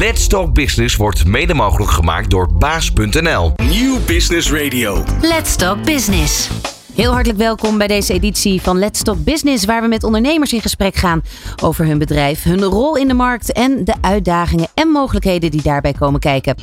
Let's Talk Business wordt mede mogelijk gemaakt door baas.nl. Nieuw Business Radio. Let's Talk Business. Heel hartelijk welkom bij deze editie van Let's Talk Business, waar we met ondernemers in gesprek gaan over hun bedrijf, hun rol in de markt en de uitdagingen en mogelijkheden die daarbij komen kijken.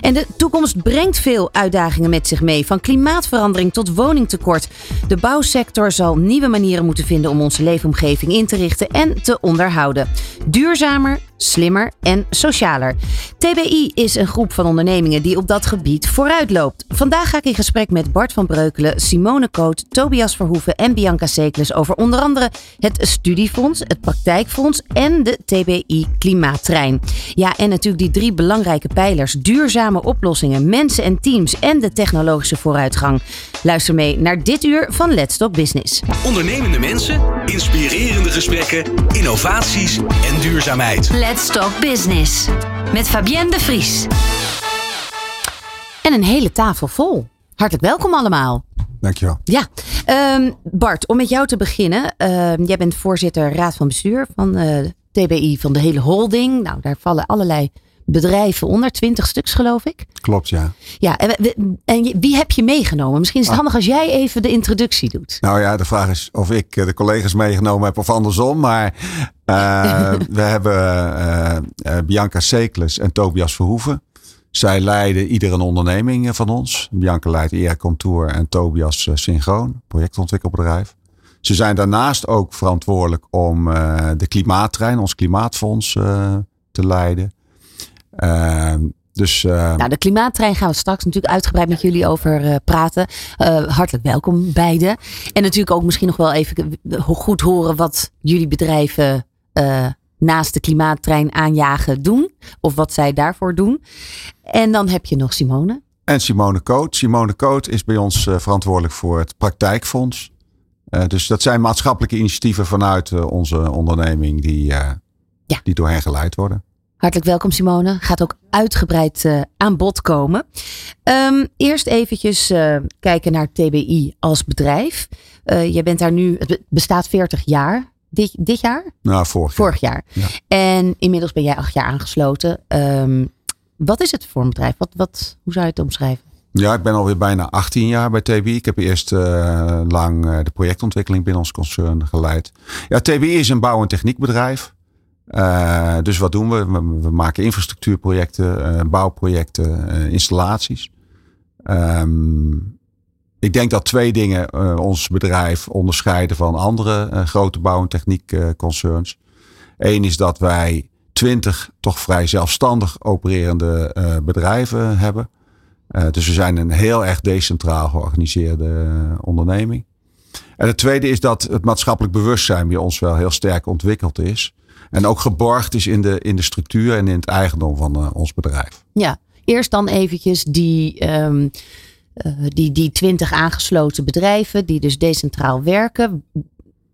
En de toekomst brengt veel uitdagingen met zich mee, van klimaatverandering tot woningtekort. De bouwsector zal nieuwe manieren moeten vinden om onze leefomgeving in te richten en te onderhouden. Duurzamer, slimmer en socialer. TBI is een groep van ondernemingen die op dat gebied vooruit loopt. Vandaag ga ik in gesprek met Bart van Breukelen, Simone Koot, Tobias Verhoeven en Bianca Sekles over onder andere het Studiefonds, het Praktijkfonds en de TBI Klimaattrein. Ja, en natuurlijk die drie belangrijke pijlers: duurzame oplossingen, mensen en teams en de technologische vooruitgang. Luister mee naar dit uur van Let's Talk Business. Ondernemende mensen, inspirerende gesprekken, innovaties en duurzaamheid. Let's Talk Business met Fabienne de Vries. En een hele tafel vol. Hartelijk welkom allemaal. Dankjewel. Ja, Ehm, Bart, om met jou te beginnen. Ehm, jij bent voorzitter raad van bestuur van eh, TBI, van de hele holding. Nou, daar vallen allerlei bedrijven onder, twintig stuks geloof ik. Klopt, ja. Ja, en, en wie heb je meegenomen? Misschien is het ah. handig als jij even de introductie doet. Nou ja, de vraag is of ik eh, de collega's meegenomen heb of andersom. Maar uh, we hebben Bianca Sekles en Tobias Verhoeven. Zij leiden ieder een onderneming van ons. Bianca leidt ER Contour en Tobias Synchroon, projectontwikkelbedrijf. Ze zijn daarnaast ook verantwoordelijk om de klimaattrein, ons klimaatfonds, te leiden. Ehm, dus, uh, nou, de klimaattrein gaan we straks natuurlijk uitgebreid met jullie over praten. Hartelijk welkom beiden. En natuurlijk ook misschien nog wel even goed horen wat jullie bedrijven naast de klimaattrein aanjagen doen. Of wat zij daarvoor doen. En dan heb je nog Simone. En Simone Koot. Simone Koot is bij ons verantwoordelijk voor het praktijkfonds. dus dat zijn maatschappelijke initiatieven vanuit onze onderneming die, ja. die door hen geleid worden. Hartelijk welkom Simone. Gaat ook uitgebreid uh, aan bod komen. Um, eerst eventjes uh, kijken naar TBI als bedrijf. Uh, je bent daar nu, het bestaat 40 jaar. Dit, dit jaar? Nou, vorig, vorig jaar. jaar. Ja. En inmiddels ben jij acht jaar aangesloten. Um, wat is het voor een bedrijf? Wat, wat, hoe zou je het omschrijven? Ja, ik ben alweer bijna 18 jaar bij TBI. Ik heb eerst lang de projectontwikkeling binnen ons concern geleid. Ja, TBI is een bouw- en techniekbedrijf. Uh, dus wat doen we? we? maken infrastructuurprojecten, bouwprojecten, installaties. Um, ik denk dat twee dingen ons bedrijf onderscheiden van andere grote bouw- en techniekconcerns. Eén is dat wij twintig toch vrij zelfstandig opererende bedrijven hebben. dus we zijn een heel erg decentraal georganiseerde onderneming. En het tweede is dat het maatschappelijk bewustzijn bij ons wel heel sterk ontwikkeld is. En ook geborgd is in de, in de structuur en in het eigendom van uh, ons bedrijf. Ja, eerst dan eventjes die, uh, die, die twintig aangesloten bedrijven die dus decentraal werken.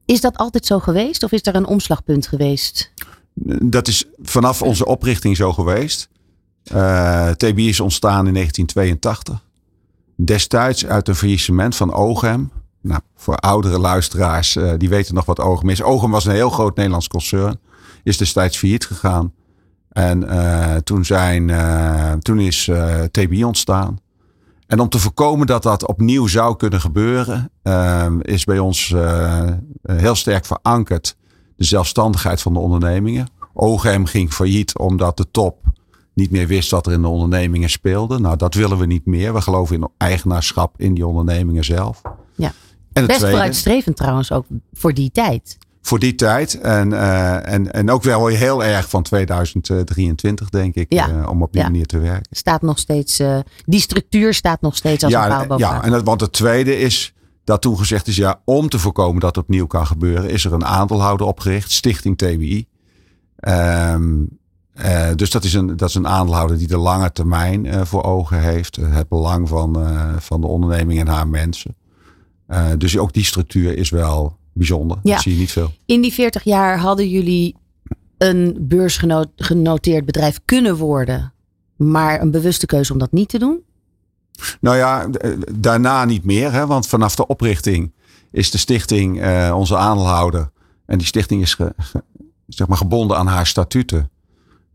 Is dat altijd zo geweest of is er een omslagpunt geweest? Dat is vanaf onze oprichting zo geweest. Uh, eh, TBI is ontstaan in 1982. Destijds uit een faillissement van Ogem. Nou, voor oudere luisteraars, uh, die weten nog wat Ogem is. Ogem was een heel groot Nederlands concern is destijds failliet gegaan. En toen, zijn, toen is TBI ontstaan. En om te voorkomen dat dat opnieuw zou kunnen gebeuren, is bij ons heel sterk verankerd de zelfstandigheid van de ondernemingen. OGM ging failliet omdat de top niet meer wist wat er in de ondernemingen speelde. Nou, dat willen we niet meer. We geloven in eigenaarschap in die ondernemingen zelf. Ja. En Best tweede, vooruitstrevend trouwens ook voor die tijd voor die tijd. En, uh, en, en ook wel heel erg van 2023, denk ik, ja. uh, om op die ja. manier te werken. Staat nog steeds, uh, die structuur staat nog steeds als ja, een paal boven. Ja, en het, want het tweede is dat toen gezegd is, ja, om te voorkomen dat het opnieuw kan gebeuren, is er een aandeelhouder opgericht, Stichting TWI. Um, dus dat is, een, dat is een aandeelhouder die de lange termijn voor ogen heeft. Het belang van, van de onderneming en haar mensen. dus ook die structuur is wel bijzonder. Ja. Dat zie je niet veel. In die 40 jaar hadden jullie een beursgenoteerd bedrijf kunnen worden, maar een bewuste keuze om dat niet te doen? Nou ja, daarna niet meer, hè, want vanaf de oprichting is de stichting uh, onze aandeelhouder. En die stichting is ge, zeg maar gebonden aan haar statuten.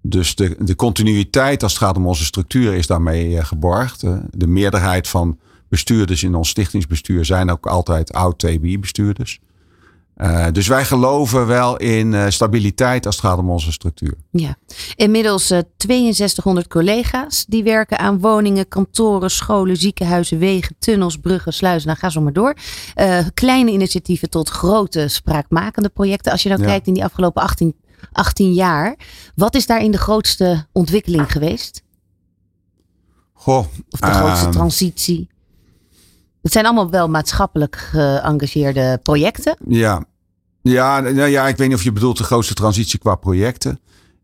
Dus de, de continuïteit als het gaat om onze structuur is daarmee geborgd. de meerderheid van bestuurders in ons stichtingsbestuur zijn ook altijd oud TBI-bestuurders. Uh, dus wij geloven wel in uh, stabiliteit als het gaat om onze structuur. Ja, inmiddels uh, 6200 collega's die werken aan woningen, kantoren, scholen, ziekenhuizen, wegen, tunnels, bruggen, sluizen. Nou, ga zo maar door. Kleine initiatieven tot grote spraakmakende projecten. Als je nou ja. kijkt in die afgelopen 18, 18 jaar, wat is daarin de grootste ontwikkeling geweest? Goh, of de grootste transitie? Het zijn allemaal wel maatschappelijk geëngageerde projecten. Ja. Ja, nou ja, ik weet niet of je bedoelt de grootste transitie qua projecten.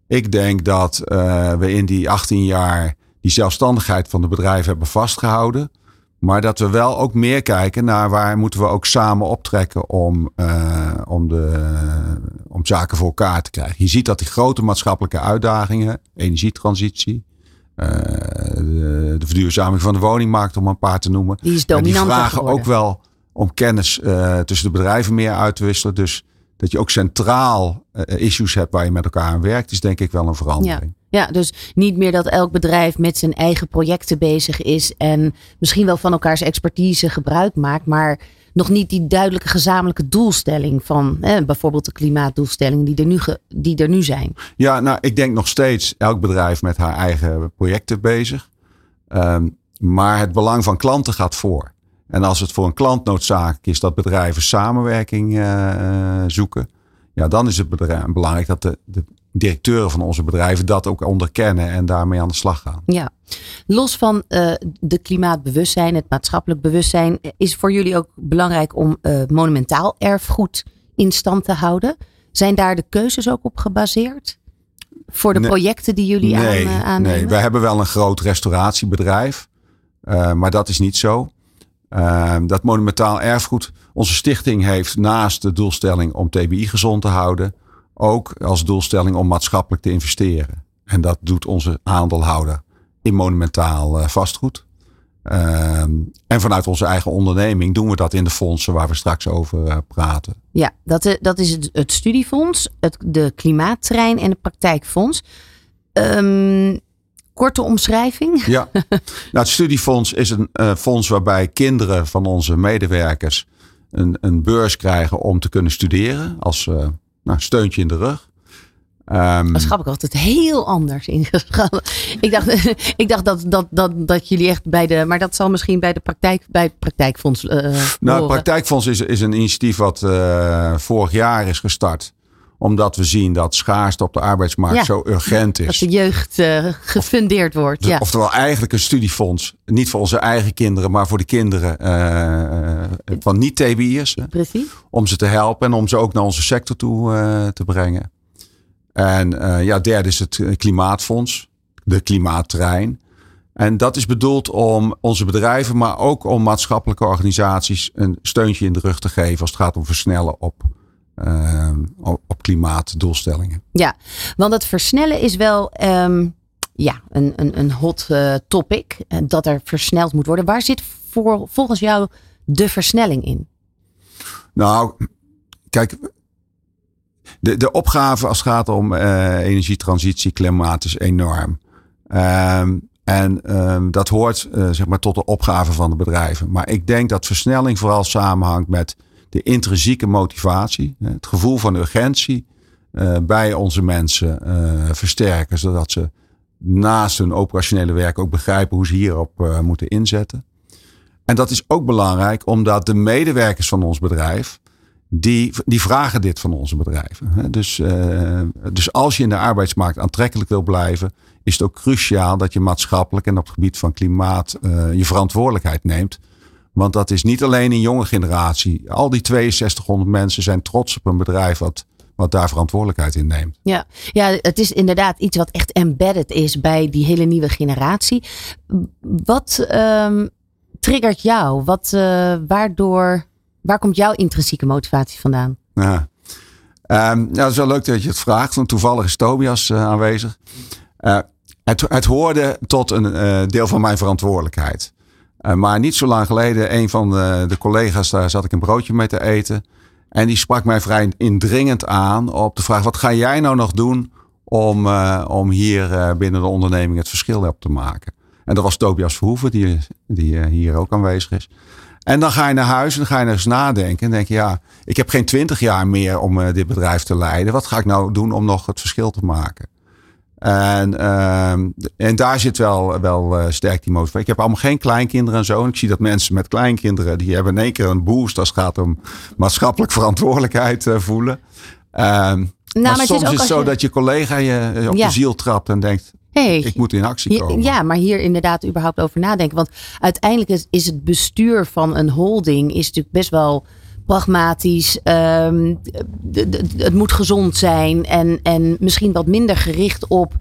Ik denk dat uh, we in die 18 jaar die zelfstandigheid van de bedrijven hebben vastgehouden. Maar dat we wel ook meer kijken naar waar moeten we ook samen optrekken om, uh, om, de, om zaken voor elkaar te krijgen. Je ziet dat die grote maatschappelijke uitdagingen, energietransitie, de, de, verduurzaming van de woningmarkt, om een paar te noemen. Die is dominant. Die vragen geworden. ook wel om kennis uh, tussen de bedrijven meer uit te wisselen. Dus dat je ook centraal issues hebt waar je met elkaar aan werkt, is denk ik wel een verandering. Ja. ja, dus niet meer dat elk bedrijf met zijn eigen projecten bezig is en misschien wel van elkaars expertise gebruik maakt, maar nog niet die duidelijke gezamenlijke doelstelling van bijvoorbeeld de klimaatdoelstellingen die er, nu die er nu zijn. Ja, nou, ik denk nog steeds elk bedrijf met haar eigen projecten bezig. Um, maar het belang van klanten gaat voor. En als het voor een klant noodzakelijk is dat bedrijven samenwerking uh, zoeken, ja, dan is het belangrijk dat de, de directeuren van onze bedrijven dat ook onderkennen en daarmee aan de slag gaan. Ja, los van uh, de klimaatbewustzijn, het maatschappelijk bewustzijn, is voor jullie ook belangrijk om uh, monumentaal erfgoed in stand te houden. Zijn daar de keuzes ook op gebaseerd? Voor de nee, projecten die jullie nee, aan, aannemen? Nee, wij hebben wel een groot restauratiebedrijf, maar dat is niet zo. Uh, dat monumentaal erfgoed, onze stichting heeft naast de doelstelling om TBI gezond te houden, ook als doelstelling om maatschappelijk te investeren. En dat doet onze aandeelhouder in monumentaal uh, vastgoed. Uh, en vanuit onze eigen onderneming doen we dat in de fondsen waar we straks over uh, praten. Ja, dat, dat is het, het studiefonds, het, de klimaattrein en het praktijkfonds. Um, korte omschrijving? Ja, nou, het studiefonds is een uh, fonds waarbij kinderen van onze medewerkers een, een beurs krijgen om te kunnen studeren als uh, nou, steuntje in de rug. Um, dat schat ik altijd heel anders ingeschat. Ik dacht, ik dacht dat, dat, dat, dat jullie echt bij de. Maar dat zal misschien bij de praktijk, bij het praktijkfonds. Uh, nou, het praktijkfonds is, is een initiatief wat uh, vorig jaar is gestart omdat we zien dat schaarste op de arbeidsmarkt ja, zo urgent is. Dat de jeugd uh, gefundeerd wordt. Ja. Oftewel eigenlijk een studiefonds. Niet voor onze eigen kinderen, maar voor de kinderen uh, van niet-TBI'ers. Precies. Om ze te helpen en om ze ook naar onze sector toe uh, te brengen. En ja, derde is het klimaatfonds. De klimaattrein. En dat is bedoeld om onze bedrijven, maar ook om maatschappelijke organisaties een steuntje in de rug te geven als het gaat om versnellen op uh, op klimaatdoelstellingen. Ja, want het versnellen is wel um, ja, een, een, een hot uh, topic. Dat er versneld moet worden. Waar zit voor, volgens jou de versnelling in? Nou, kijk, de, de opgave als het gaat om uh, energietransitie, klimaat is enorm. Um, en um, dat hoort uh, zeg maar tot de opgave van de bedrijven. Maar ik denk dat versnelling vooral samenhangt met de intrinsieke motivatie, het gevoel van urgentie uh, bij onze mensen uh, versterken, zodat ze naast hun operationele werk ook begrijpen hoe ze hierop uh, moeten inzetten. En dat is ook belangrijk omdat de medewerkers van ons bedrijf, die, die vragen dit van onze bedrijven. Dus, dus als je in de arbeidsmarkt aantrekkelijk wil blijven, is het ook cruciaal dat je maatschappelijk en op het gebied van klimaat je verantwoordelijkheid neemt. Want dat is niet alleen een jonge generatie. Al die 6200 mensen zijn trots op een bedrijf wat, wat daar verantwoordelijkheid in neemt. Ja. ja, het is inderdaad iets wat echt embedded is bij die hele nieuwe generatie. Wat um, triggert jou? Wat, uh, waardoor, waar komt jouw intrinsieke motivatie vandaan? Ja. Um, nou, het is wel leuk dat je het vraagt, want toevallig is Tobias uh, aanwezig. Uh, het, het hoorde tot een deel van mijn verantwoordelijkheid. Uh, maar niet zo lang geleden, een van de, de, collega's, daar zat ik een broodje mee te eten. En die sprak mij vrij indringend aan op de vraag: wat ga jij nou nog doen om, uh, om hier uh, binnen de onderneming het verschil op te maken. En dat was Tobias Verhoeven, die, die hier ook aanwezig is. En dan ga je naar huis en dan ga je eens nadenken. En denk je, ja, ik heb geen twintig jaar meer om dit bedrijf te leiden. Wat ga ik nou doen om nog het verschil te maken? En, uh, en daar zit wel, wel uh, sterk die motivatie. Ik heb allemaal geen kleinkinderen en zo. En ik zie dat mensen met kleinkinderen, die hebben in één keer een boost als het gaat om maatschappelijk verantwoordelijkheid uh, voelen. Uh, nou, maar, maar soms is het, zo je... dat je collega je op ja. de ziel trapt en denkt, Hey, ik moet in actie komen. Ja, maar hier inderdaad überhaupt over nadenken. Want uiteindelijk is, is het bestuur van een holding is natuurlijk best wel pragmatisch. Um, het moet gezond zijn. En, en misschien wat minder gericht op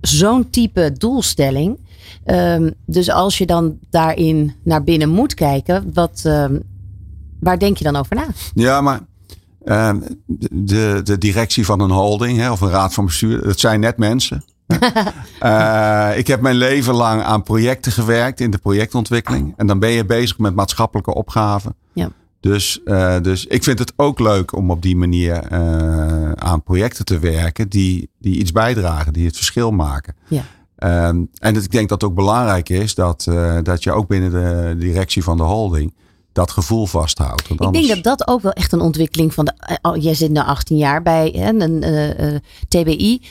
zo'n type doelstelling. Um, dus als je dan daarin naar binnen moet kijken, wat, um, waar denk je dan over na? Ja, maar de, de directie van een holding hè, of een raad van bestuur, dat zijn net mensen. uh, ik heb mijn leven lang aan projecten gewerkt in de projectontwikkeling. En dan ben je bezig met maatschappelijke opgaven. Ja. Dus, uh, dus ik vind het ook leuk om op die manier uh, aan projecten te werken die, die iets bijdragen, die het verschil maken. Ja. Um, en ik denk dat het ook belangrijk is dat, uh, dat je ook binnen de directie van de holding dat gevoel vasthoudt. Want ik denk dat dat ook wel echt een ontwikkeling van de. Oh, jij zit nu 18 jaar bij hè, een TBI,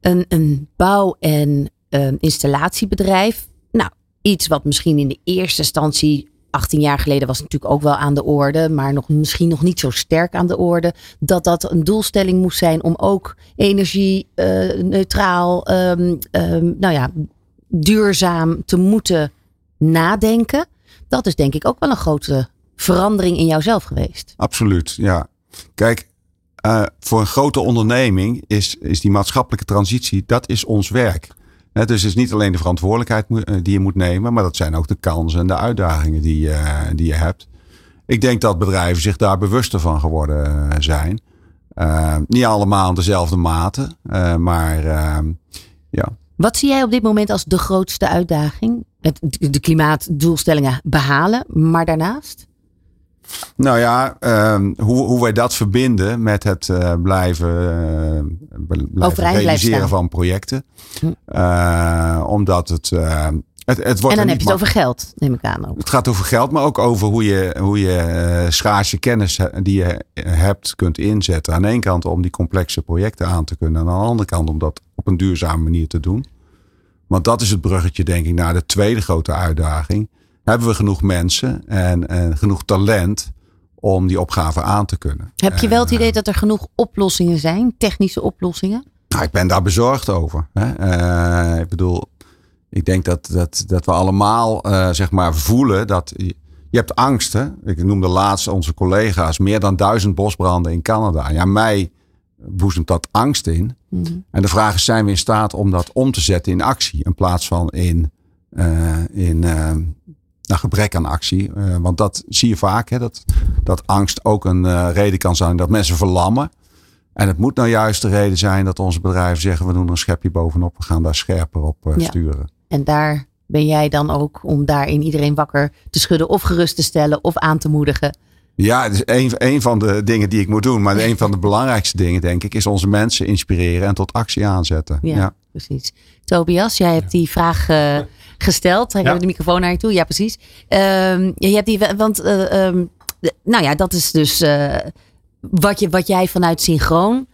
een, een bouw- en installatiebedrijf. Nou, iets wat misschien in de eerste instantie 18 jaar geleden was het natuurlijk ook wel aan de orde, maar nog, misschien nog niet zo sterk aan de orde. Dat dat een doelstelling moest zijn om ook energie uh, neutraal, um, nou ja, duurzaam te moeten nadenken. Dat is denk ik ook wel een grote verandering in jouzelf geweest. Absoluut, ja. Kijk, uh, voor een grote onderneming is, is die maatschappelijke transitie, dat is ons werk dus het is niet alleen de verantwoordelijkheid eh, die je moet nemen, maar dat zijn ook de kansen en de uitdagingen die, uh, die je hebt. Ik denk dat bedrijven zich daar bewuster van geworden eh, zijn. Niet allemaal in dezelfde mate, maar ja. Wat zie jij op dit moment als de grootste uitdaging? Het, de klimaatdoelstellingen behalen, maar daarnaast? Nou ja, um, hoe, hoe wij dat verbinden met het uh, blijven, uh, blijven realiseren van projecten. Hm. Uh, omdat het, het, het wordt. En dan heb je het over geld, neem ik aan. Ook. Het gaat over geld, maar ook over hoe je, hoe je schaarse kennis die je hebt kunt inzetten. Aan de ene kant om die complexe projecten aan te kunnen. En aan de andere kant om dat op een duurzame manier te doen. Want dat is het bruggetje, denk ik, naar de tweede grote uitdaging hebben we genoeg mensen en, en genoeg talent om die opgave aan te kunnen. Heb je wel het idee dat er genoeg oplossingen zijn, technische oplossingen? Nou, ik ben daar bezorgd over. Hè. Uh, ik bedoel, ik denk dat, dat, dat we allemaal uh, zeg maar voelen dat je, hebt angst. Hè? Ik noemde laatst onze collega's meer dan duizend bosbranden in Canada. Ja, mij boezemt dat angst in. Mm -hmm. En de vraag is, zijn we in staat om dat om te zetten in actie in plaats van in, uh, in naar gebrek aan actie. Uh, want dat zie je vaak, hè, dat, dat angst ook een uh, reden kan zijn dat mensen verlammen. En het moet nou juist de reden zijn dat onze bedrijven zeggen: we doen een schepje bovenop, we gaan daar scherper op uh, ja. sturen. En daar ben jij dan ook om daarin iedereen wakker te schudden of gerust te stellen of aan te moedigen. Ja, het is een, een van de dingen die ik moet doen. Maar een van de belangrijkste dingen, denk ik, is onze mensen inspireren en tot actie aanzetten. Ja, ja. precies. Tobias, jij hebt die vraag uh, gesteld. Ik ja. de microfoon naar je toe. Ja, precies. Um, je hebt die, want, uh, um, nou ja, dat is dus uh, wat, je, wat jij vanuit Synchroon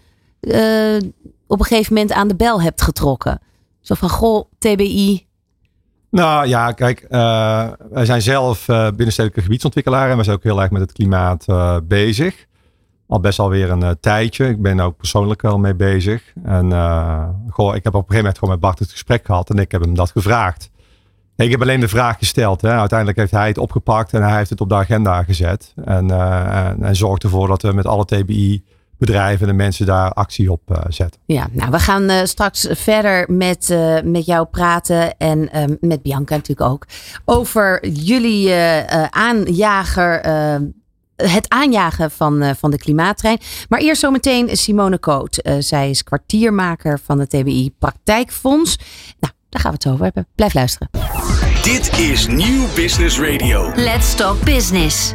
op een gegeven moment aan de bel hebt getrokken. Zo van, goh, TBI, nou ja, kijk, wij zijn zelf binnenstedelijke gebiedsontwikkelaar en we zijn ook heel erg met het klimaat bezig. Al best alweer een tijdje. Ik ben ook persoonlijk wel mee bezig. En goh, ik heb op een gegeven moment gewoon met Bart het gesprek gehad en ik heb hem dat gevraagd. Ik heb alleen de vraag gesteld. Hè. Uiteindelijk heeft hij het opgepakt en hij heeft het op de agenda gezet. En, en, en zorgt ervoor dat we met alle TBI bedrijven en mensen daar actie op uh, zetten. Ja, nou we gaan uh, straks verder met, met jou praten en met Bianca natuurlijk ook over jullie aanjager het aanjagen van, van de klimaattrein. Maar eerst zometeen Simone Koot. zij is kwartiermaker van het TBI Praktijkfonds. Nou, daar gaan we het over hebben. Blijf luisteren. Dit is Nieuw Business Radio. Let's Talk Business.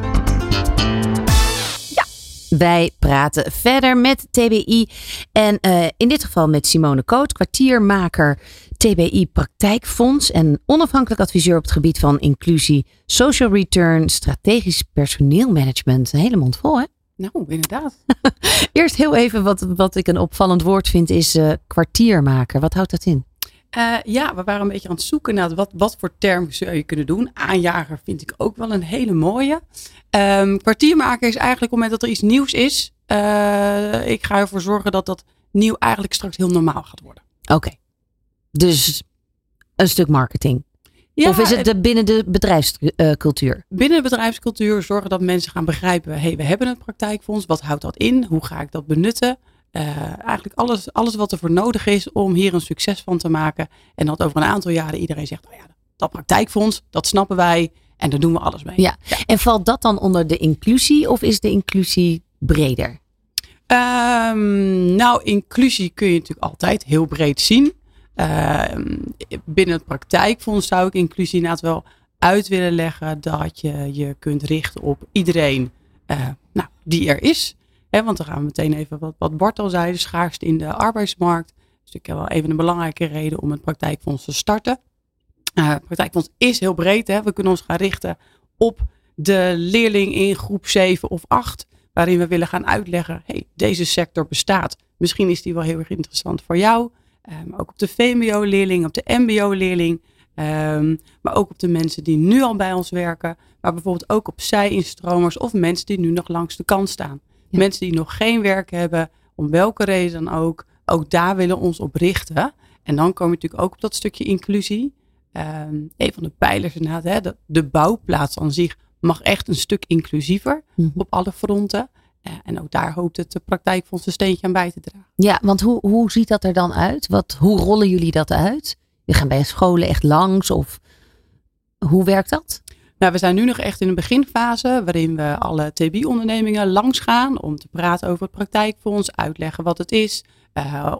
Wij praten verder met TBI en uh, in dit geval met Simone Koot, kwartiermaker TBI Praktijkfonds en onafhankelijk adviseur op het gebied van inclusie, social return, strategisch personeelmanagement. Een hele mond vol, hè? Nou, inderdaad. Eerst heel even wat, wat ik een opvallend woord vind is uh, kwartiermaker. Wat houdt dat in? Uh, ja, we waren een beetje aan het zoeken naar wat, wat voor term zou je kunnen doen. Aanjager vind ik ook wel een hele mooie. Um, kwartiermaker is eigenlijk op het moment dat er iets nieuws is. Uh, ik ga ervoor zorgen dat dat nieuw eigenlijk straks heel normaal gaat worden. Oké. Okay. Dus een stuk marketing. Ja, of is het de, binnen de bedrijfscultuur? Binnen de bedrijfscultuur zorgen dat mensen gaan begrijpen: hé, hey, we hebben een praktijkfonds. Wat houdt dat in? Hoe ga ik dat benutten? Uh, eigenlijk alles, alles wat er voor nodig is om hier een succes van te maken. En dat over een aantal jaren iedereen zegt: oh ja, dat praktijkfonds, dat snappen wij. En daar doen we alles mee. Ja. ja. En valt dat dan onder de inclusie of is de inclusie breder? Um, nou, inclusie kun je natuurlijk altijd heel breed zien. Uh, binnen het praktijkfonds zou ik inclusie inderdaad wel uit willen leggen dat je je kunt richten op iedereen uh, nou, die er is. Want dan gaan we meteen even wat, wat Bart al zei, de schaarste in de arbeidsmarkt. Dus ik heb wel even een belangrijke reden om het praktijkfonds te starten. Uh, het praktijkfonds is heel breed. Hè. We kunnen ons gaan richten op de leerling in groep 7 of 8. Waarin we willen gaan uitleggen, hey, deze sector bestaat. Misschien is die wel heel erg interessant voor jou. Um, ook op de VMBO-leerling, op de MBO-leerling. Um, maar ook op de mensen die nu al bij ons werken. Maar bijvoorbeeld ook op zij-instromers of mensen die nu nog langs de kant staan. Ja. Mensen die nog geen werk hebben, om welke reden dan ook. Ook daar willen ons op richten. En dan kom je natuurlijk ook op dat stukje inclusie. Um, een van de pijlers inderdaad, hè, de, de bouwplaats aan zich mag echt een stuk inclusiever mm -hmm. op alle fronten. Uh, en ook daar hoopt het de praktijkfonds een steentje aan bij te dragen. Ja, want hoe, hoe ziet dat er dan uit? Wat, hoe rollen jullie dat uit? Je gaan bij scholen echt langs of hoe werkt dat? Nou, we zijn nu nog echt in een beginfase waarin we alle TB-ondernemingen langs gaan om te praten over het praktijkfonds, uitleggen wat het is, uh,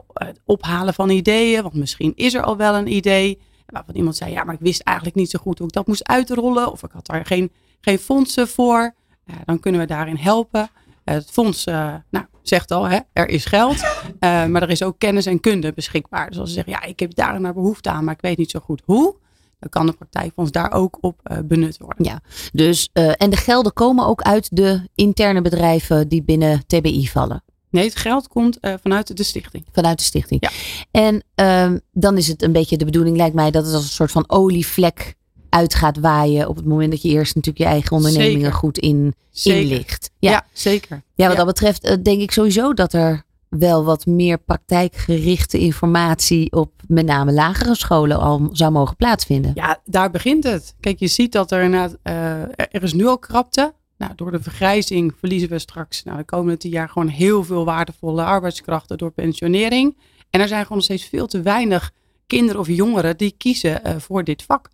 ophalen van ideeën, want misschien is er al wel een idee waarvan iemand zei, ja, maar ik wist eigenlijk niet zo goed hoe ik dat moest uitrollen of ik had daar geen, geen fondsen voor. Uh, dan kunnen we daarin helpen. het fonds uh, nou, zegt al, hè, er is geld, maar er is ook kennis en kunde beschikbaar. Dus als ze zeggen, ja, ik heb daar naar behoefte aan, maar ik weet niet zo goed hoe, dan kan de praktijkfonds daar ook op benut worden. Ja, dus, en de gelden komen ook uit de interne bedrijven die binnen TBI vallen? Nee, het geld komt uh, vanuit de stichting. Vanuit de stichting. Ja. En um, dan is het een beetje de bedoeling, lijkt mij, dat het als een soort van olievlek uit gaat waaien op het moment dat je eerst natuurlijk je eigen ondernemingen zeker. goed in, inlicht. Ja, ja zeker. Ja, wat ja. dat betreft uh, denk ik sowieso dat er wel wat meer praktijkgerichte informatie op met name lagere scholen al zou mogen plaatsvinden. Ja, daar begint het. Kijk, je ziet dat er inderdaad, uh, er is nu al krapte. Nou, door de vergrijzing verliezen we straks nou, de komende tien jaar gewoon heel veel waardevolle arbeidskrachten door pensionering. En er zijn gewoon nog steeds veel te weinig kinderen of jongeren die kiezen uh, voor dit vak.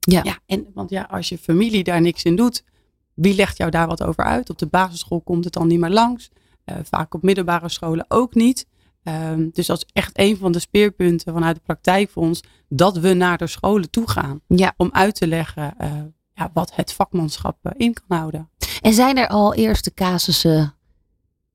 Ja. ja. En, want ja, als je familie daar niks in doet, wie legt jou daar wat over uit? Op de basisschool komt het dan niet meer langs. Uh, vaak op middelbare scholen ook niet. Um, dus dat is echt een van de speerpunten vanuit het praktijkfonds. Dat we naar de scholen toe gaan. Ja. Om uit te leggen uh, ja, wat het vakmanschap uh, in kan houden. En zijn er al eerste casussen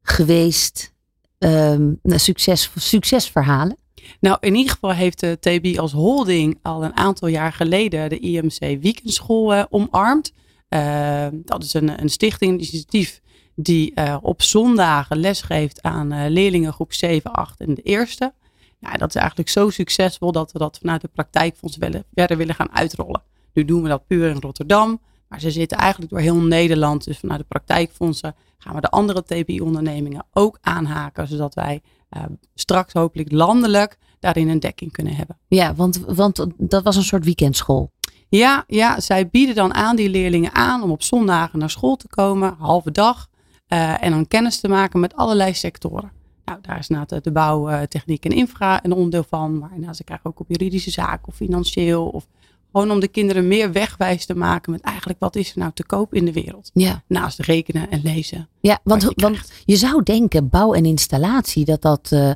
geweest? Um, succes, succesverhalen? Nou, in ieder geval heeft de TB als holding al een aantal jaar geleden de IMC Weekendschool uh, omarmd. Uh, dat is een, een stichting, initiatief die uh, op zondagen lesgeeft aan uh, leerlingen groep 7, 8 en de eerste. Ja, dat is eigenlijk zo succesvol dat we dat vanuit de praktijkfonds willen, verder willen gaan uitrollen. Nu doen we dat puur in Rotterdam, maar ze zitten eigenlijk door heel Nederland. Dus vanuit de praktijkfondsen gaan we de andere TBI-ondernemingen ook aanhaken, zodat wij uh, straks hopelijk landelijk daarin een dekking kunnen hebben. Ja, want, want dat was een soort weekendschool. Ja, ja, zij bieden dan aan die leerlingen aan om op zondagen naar school te komen, halve dag. Uh, en dan kennis te maken met allerlei sectoren. Nou, daar is inderdaad de bouw, uh, techniek en infra een onderdeel van. Maar inderdaad, ze krijgen ook op juridische zaken of financieel. Of gewoon om de kinderen meer wegwijs te maken met eigenlijk wat is er nou te koop in de wereld. Ja. Naast rekenen en lezen. Ja, want je, want je zou denken bouw en installatie dat dat, uh,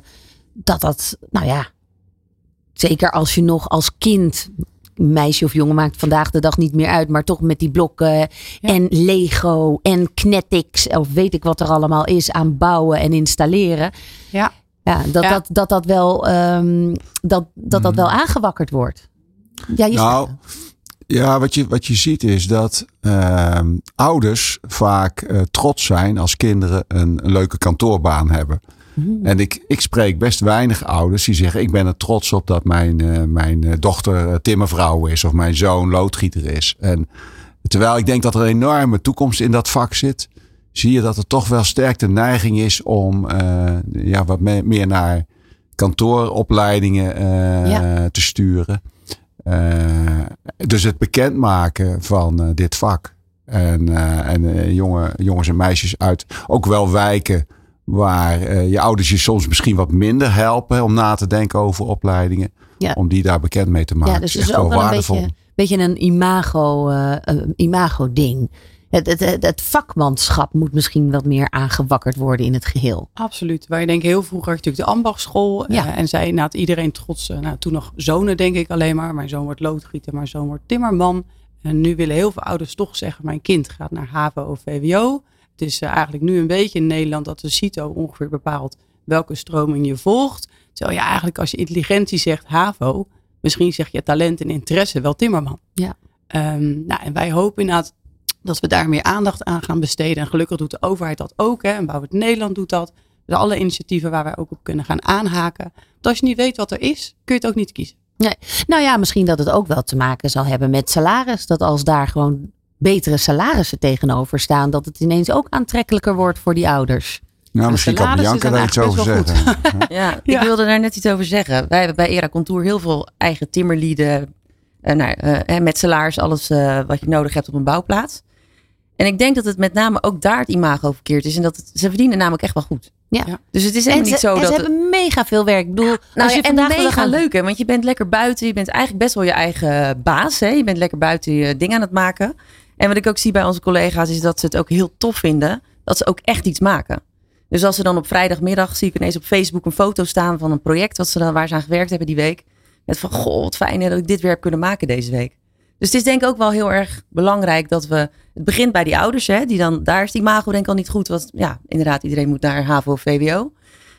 dat dat, nou ja, zeker als je nog als kind meisje of jongen maakt vandaag de dag niet meer uit, maar toch met die blokken en Lego en Kinetics of weet ik wat er allemaal is aan bouwen en installeren. Ja. Ja, dat, Ja. Dat, dat, dat, wel, ehm, dat, dat, dat wel aangewakkerd wordt. Ja, je Nou, ja, wat je, wat je ziet is dat ehm, ouders vaak eh, trots zijn als kinderen een, een leuke kantoorbaan hebben. En ik, ik spreek best weinig ouders die zeggen: Ik ben er trots op dat mijn, eh, mijn eh, dochter eh, timmervrouw is of mijn zoon loodgieter is. En terwijl ik denk dat er een enorme toekomst in dat vak zit, zie je dat er toch wel sterk de neiging is om ja, wat me- meer naar kantooropleidingen Ja. te sturen. Dus het bekendmaken van dit vak. En, en jonge, jongens en meisjes uit ook wel wijken waar eh, je ouders je soms misschien wat minder helpen om na te denken over opleidingen. Ja. Om die daar bekend mee te maken. Ja, dus het is echt ook wel een waardevol. beetje, beetje een imago, eh, een imago ding. Het, het, vakmanschap moet misschien wat meer aangewakkerd worden in het geheel. Absoluut. Wij denken heel vroeger natuurlijk de ambachtschool. Ja. eh, en zei inderdaad iedereen trots. nou, toen nog zonen denk ik alleen maar. Mijn zoon wordt loodgieter, mijn zoon wordt timmerman. En nu willen heel veel ouders toch zeggen, mijn kind gaat naar HAVO of VWO. Het is eh, eigenlijk nu een beetje in Nederland dat de CITO ongeveer bepaalt welke stroming je volgt. Terwijl je eigenlijk als je intelligentie zegt HAVO, misschien zeg je talent en interesse wel timmerman. Ja. Ehm, nou, en wij hopen inderdaad dat we daar meer aandacht aan gaan besteden. En gelukkig doet de overheid dat ook. Hè. En Bouwend Nederland doet dat. Dus alle initiatieven waar wij ook op kunnen gaan aanhaken. Want als je niet weet wat er is, kun je het ook niet kiezen. Nou ja, misschien dat het ook wel te maken zal hebben met salaris. Dat als daar gewoon betere salarissen tegenover staan, dat het ineens ook aantrekkelijker wordt voor die ouders. Nou, misschien kan salaris is Bianca daar iets over eigenlijk best wel zeggen. Ja, ik wilde daar net iets over zeggen. Wij hebben bij Era Contour heel veel eigen timmerlieden. eh, nou, eh, met salaris, alles eh, wat je nodig hebt op een bouwplaats. En ik denk dat het met name ook daar het imago verkeerd is. En dat het, ze verdienen namelijk echt wel goed. Ja. Ja. Dus het is helemaal ze, niet zo en dat... ze het- hebben mega veel werk. Ik bedoel, Nou, als je ja, en mega gaan- leuk hè, want je bent lekker buiten. Je bent eigenlijk best wel je eigen baas. Hè? Je bent lekker buiten je ding aan het maken. En wat ik ook zie bij onze collega's is dat ze het ook heel tof vinden. Dat ze ook echt iets maken. Dus als ze dan op vrijdagmiddag zie ik ineens op Facebook een foto staan van een project wat ze dan, waar ze aan gewerkt hebben die week. Met van, goh, wat fijn dat ik dit weer heb kunnen maken deze week. Dus het is denk ik ook wel heel erg belangrijk dat we... Het begint bij die ouders, hè, die dan, daar is die imago denk ik al niet goed. Want ja, inderdaad, iedereen moet naar HAVO of VWO.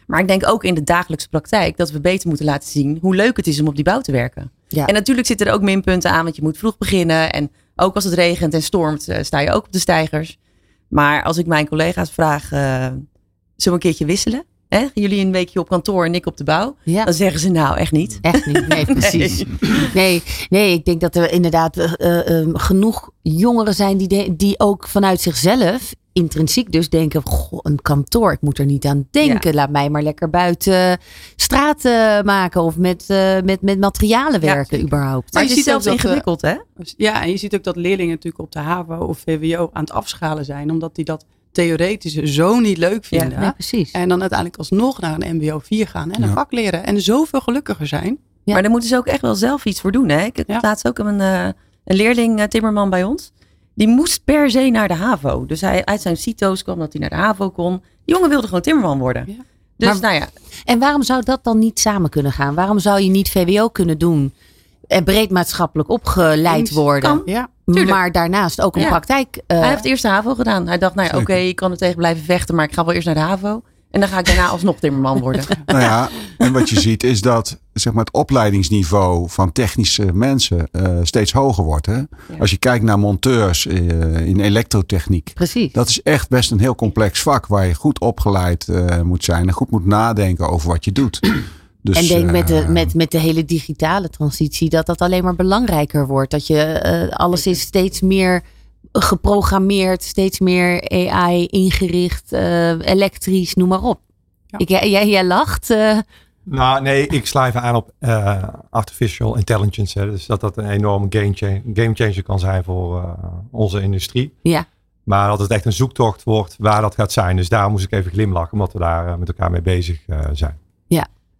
Maar ik denk ook in de dagelijkse praktijk dat we beter moeten laten zien hoe leuk het is om op die bouw te werken. Ja. En natuurlijk zitten er ook minpunten aan, want je moet vroeg beginnen. En ook als het regent en stormt, eh, sta je ook op de stijgers. Maar als ik mijn collega's vraag, eh, zullen we een keertje wisselen? Hè? Jullie een weekje op kantoor en ik op de bouw. Ja. Dan zeggen ze nou echt niet. Echt niet, nee, precies. Nee, nee, ik denk dat er inderdaad eh, genoeg jongeren zijn die, de- die ook vanuit zichzelf, intrinsiek dus, denken: Goh, een kantoor, ik moet er niet aan denken. Laat mij maar lekker buiten straten maken of met, eh, met, met materialen Ja, werken, überhaupt. Maar je het is ziet ook zelfs dat, ingewikkeld, hè? Dus Ja, en je ziet ook dat leerlingen natuurlijk op de HAVO of VWO aan het afschalen zijn. Omdat die dat theoretische zo niet leuk Ja, vinden. Nee, precies. En dan uiteindelijk alsnog naar een MBO 4 gaan en een Ja. vak leren. En zoveel gelukkiger zijn. Ja. Maar daar moeten ze ook echt wel zelf iets voor doen. Hè? Ik had Ja. laatst ook een, eh, een leerling, eh, Timmerman bij ons. Die moest per se naar de HAVO. Dus hij uit zijn CITO's kwam dat hij naar de HAVO kon. Die jongen wilde gewoon Timmerman worden. Ja. Dus Maar- nou ja, En waarom zou dat dan niet samen kunnen gaan? Waarom zou je niet VWO kunnen doen en breed maatschappelijk opgeleid worden? Kan. Ja, tuurlijk. Maar daarnaast ook een Ja. praktijk. eh, hij heeft eerst de HAVO gedaan. Hij dacht, nou ja, oké, ik kan er tegen blijven vechten. Maar ik ga wel eerst naar de HAVO. En dan ga ik daarna alsnog Timmerman worden. Nou ja, en wat je ziet is dat zeg maar, het opleidingsniveau van technische mensen eh, steeds hoger wordt. Hè? Als je kijkt naar monteurs eh, in elektrotechniek. precies. Dat is echt best een heel complex vak waar je goed opgeleid eh, moet zijn en goed moet nadenken over wat je doet. Dus, en denk met, de, met, met de hele digitale transitie dat dat alleen maar belangrijker wordt. Dat je alles is steeds meer geprogrammeerd, steeds meer AI ingericht, eh, elektrisch, noem maar op. Ja. Ik, jij, jij lacht. eh, Nou, nee, ik sla even aan op eh, artificial intelligence. Hè. Dus dat dat een enorme game, cha- game changer kan zijn voor eh, onze industrie. ja. Maar dat het echt een zoektocht wordt waar dat gaat zijn. Dus daar moest ik even glimlachen, omdat we daar met elkaar mee bezig eh, zijn.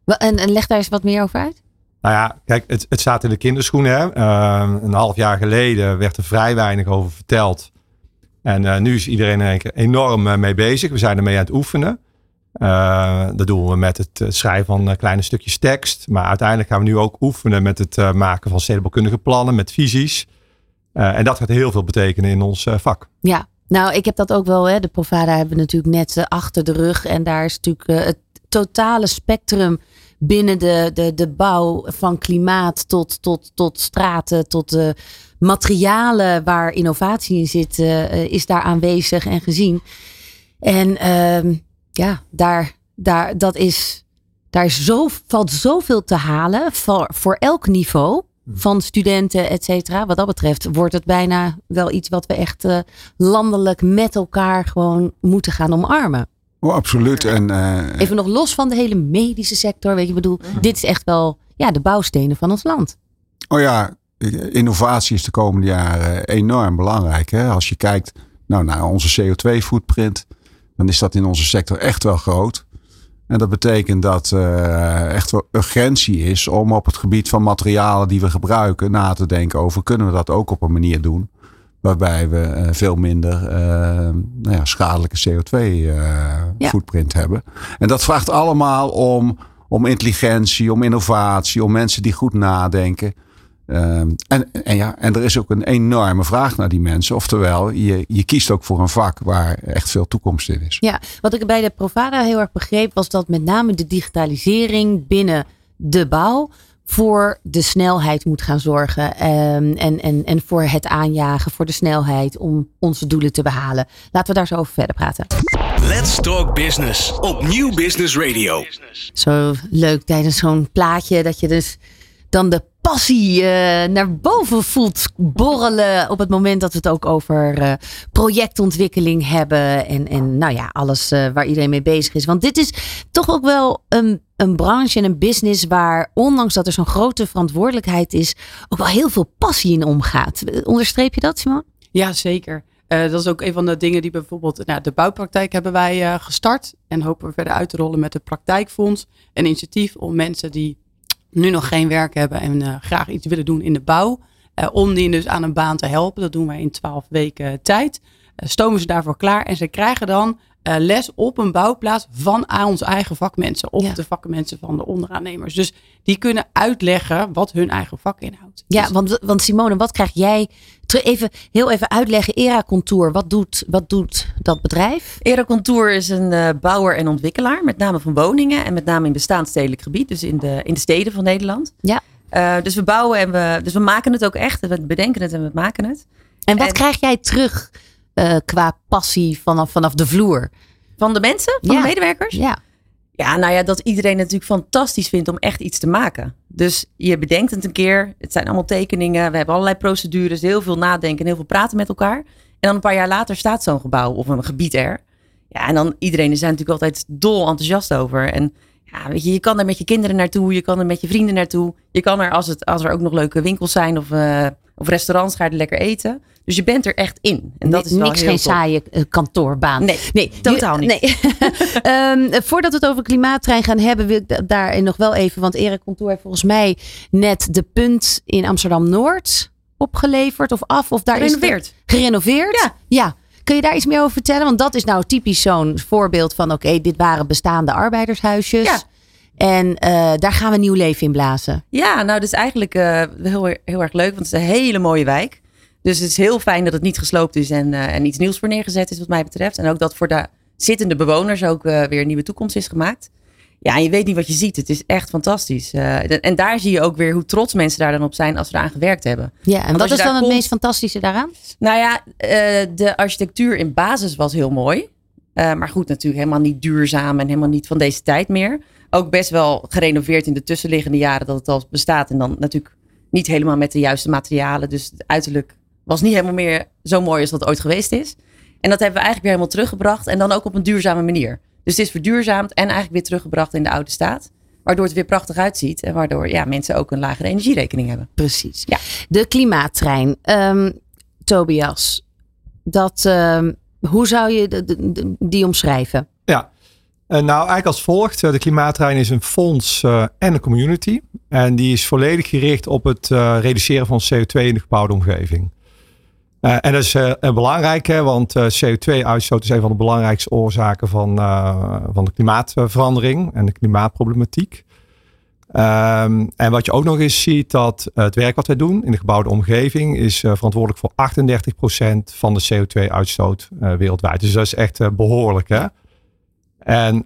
Wel, En, en leg daar eens wat meer over uit. Nou ja, kijk, het, het staat in de kinderschoenen. Hè. Eh, een half jaar geleden werd er vrij weinig over verteld. En eh, nu is iedereen er enorm eh, mee bezig. We zijn ermee aan het oefenen. Uh, dat doen we met het schrijven van kleine stukjes tekst. Maar uiteindelijk gaan we nu ook oefenen met het maken van stedenbouwkundige plannen, met visies. en dat gaat heel veel betekenen in ons vak. Ja, nou ik heb dat ook wel. Hè. De Provada hebben natuurlijk net achter de rug. En daar is natuurlijk het totale spectrum binnen de, de, de bouw van klimaat tot, tot, tot straten, tot de materialen waar innovatie in zit, uh, is daar aanwezig en gezien. En uh, ja, daar, daar, dat is, daar is zo, valt zoveel te halen voor, voor elk niveau van studenten, et cetera. Wat dat betreft wordt het bijna wel iets wat we echt uh, landelijk met elkaar gewoon moeten gaan omarmen. Oh, absoluut. En, uh, Even nog los van de hele medische sector. Weet je, bedoel, dit is echt wel ja, de bouwstenen van ons land. Oh ja, innovatie is de komende jaren enorm belangrijk. Hè? Als je kijkt nou, naar onze CO2-footprint, dan is dat in onze sector echt wel groot. En dat betekent dat uh, echt wel urgentie is om op het gebied van materialen die we gebruiken na te denken over kunnen we dat ook op een manier doen Waarbij we uh, veel minder uh, nou ja, schadelijke CO2-footprint uh, ja. hebben. En dat vraagt allemaal om, om intelligentie, om innovatie, om mensen die goed nadenken. en, en, ja, en er is ook een enorme vraag naar die mensen. Oftewel, je, je kiest ook voor een vak waar echt veel toekomst in is. Ja, wat ik bij de Provada heel erg begreep, was dat met name de digitalisering binnen de bouw voor de snelheid moet gaan zorgen. Um, en, en, en voor het aanjagen, voor de snelheid om onze doelen te behalen. Laten we daar zo over verder praten. Let's Talk Business op Nieuw Business Radio. Zo leuk tijdens zo'n plaatje dat je dus dan de passie uh, naar boven voelt borrelen op het moment dat we het ook over uh, projectontwikkeling hebben en, en nou ja, alles uh, waar iedereen mee bezig is. Want dit is toch ook wel een, een branche en een business waar, ondanks dat er zo'n grote verantwoordelijkheid is, ook wel heel veel passie in omgaat. Onderstreep je dat, Simon? Ja, zeker. Dat is ook een van de dingen die bijvoorbeeld, nou, de bouwpraktijk hebben wij gestart en hopen we verder uit te rollen met het praktijkfonds. Een initiatief om mensen die nu nog geen werk hebben en uh, graag iets willen doen in de bouw. Uh, om die dus aan een baan te helpen. Dat doen wij in twaalf weken tijd. Uh, stomen ze daarvoor klaar en ze krijgen dan les op een bouwplaats van onze eigen vakmensen. Of de vakmensen van de onderaannemers. Dus die kunnen uitleggen wat hun eigen vak inhoudt. Ja, dus, want, want Simone, wat krijg jij Even, heel even uitleggen, Era Contour, wat doet, wat doet dat bedrijf? Era Contour is een uh, bouwer en ontwikkelaar, met name van woningen en met name in bestaanstedelijk gebied, dus in de, in de steden van Nederland. Ja. Uh, dus we bouwen en we, dus we maken het ook echt. We bedenken het en we maken het. En wat krijg jij terug uh, qua passie vanaf, vanaf de vloer? Van de mensen, van ja. de medewerkers? Ja. Ja, nou ja, dat iedereen het natuurlijk fantastisch vindt om echt iets te maken. Dus je bedenkt het een keer. Het zijn allemaal tekeningen. We hebben allerlei procedures. Heel veel nadenken en heel veel praten met elkaar. En dan een paar jaar later staat zo'n gebouw of een gebied er. Ja, en dan iedereen is daar natuurlijk altijd dol enthousiast over. En ja, weet je, je kan er met je kinderen naartoe. Je kan er met je vrienden naartoe. Je kan er, als, het, als er ook nog leuke winkels zijn of, uh, of restaurants, ga je er lekker eten. Dus je bent er echt in. En dat is wel Niks heel geen top. saaie uh, kantoorbaan. Nee, nee totaal niet. Nee. um, voordat we het over klimaattrein gaan hebben, wil ik daar nog wel even. Want Erik Contour heeft volgens mij net de punt in Amsterdam-Noord opgeleverd of af. Of daar Gerenoveerd. Is het gerenoveerd? Ja. ja. Kun je daar iets meer over vertellen? Want dat is nou typisch zo'n voorbeeld van: oké, dit waren bestaande arbeidershuisjes. Ja. En uh, daar gaan we nieuw leven in blazen. Ja, nou, dat is eigenlijk uh, heel, heel erg leuk, want het is een hele mooie wijk. Dus het is heel fijn dat het niet gesloopt is en, uh, en iets nieuws voor neergezet is, wat mij betreft. En ook dat voor de zittende bewoners ook weer een nieuwe toekomst is gemaakt. Ja, en je weet niet wat je ziet. Het is echt fantastisch. en daar zie je ook weer hoe trots mensen daar dan op zijn als ze eraan gewerkt hebben. Ja, en wat is dan het meest fantastische daaraan? Nou ja, de architectuur in basis was heel mooi. maar goed, natuurlijk helemaal niet duurzaam en helemaal niet van deze tijd meer ook best wel gerenoveerd in de tussenliggende jaren dat het al bestaat. En dan natuurlijk niet helemaal met de juiste materialen. Dus het uiterlijk was niet helemaal meer zo mooi als dat ooit geweest is. En dat hebben we eigenlijk weer helemaal teruggebracht. En dan ook op een duurzame manier. Dus het is verduurzaamd en eigenlijk weer teruggebracht in de oude staat. Waardoor het weer prachtig uitziet. En waardoor ja, mensen ook een lagere energierekening hebben. Precies. Ja. De klimaattrein. Um, Tobias, dat, um, hoe zou je de, de, die omschrijven? Uh, nou, eigenlijk als volgt. De Klimaattrein is een fonds uh, en een community. En die is volledig gericht op het uh, reduceren van CO2 in de gebouwde omgeving. En dat is belangrijk, hè, want uh, CO2-uitstoot is een van de belangrijkste oorzaken van, van de klimaatverandering en de klimaatproblematiek. Um, en wat je ook nog eens ziet, dat het werk wat wij doen in de gebouwde omgeving is verantwoordelijk voor 38% van de CO2-uitstoot wereldwijd. Dus dat is echt behoorlijk. Hè? En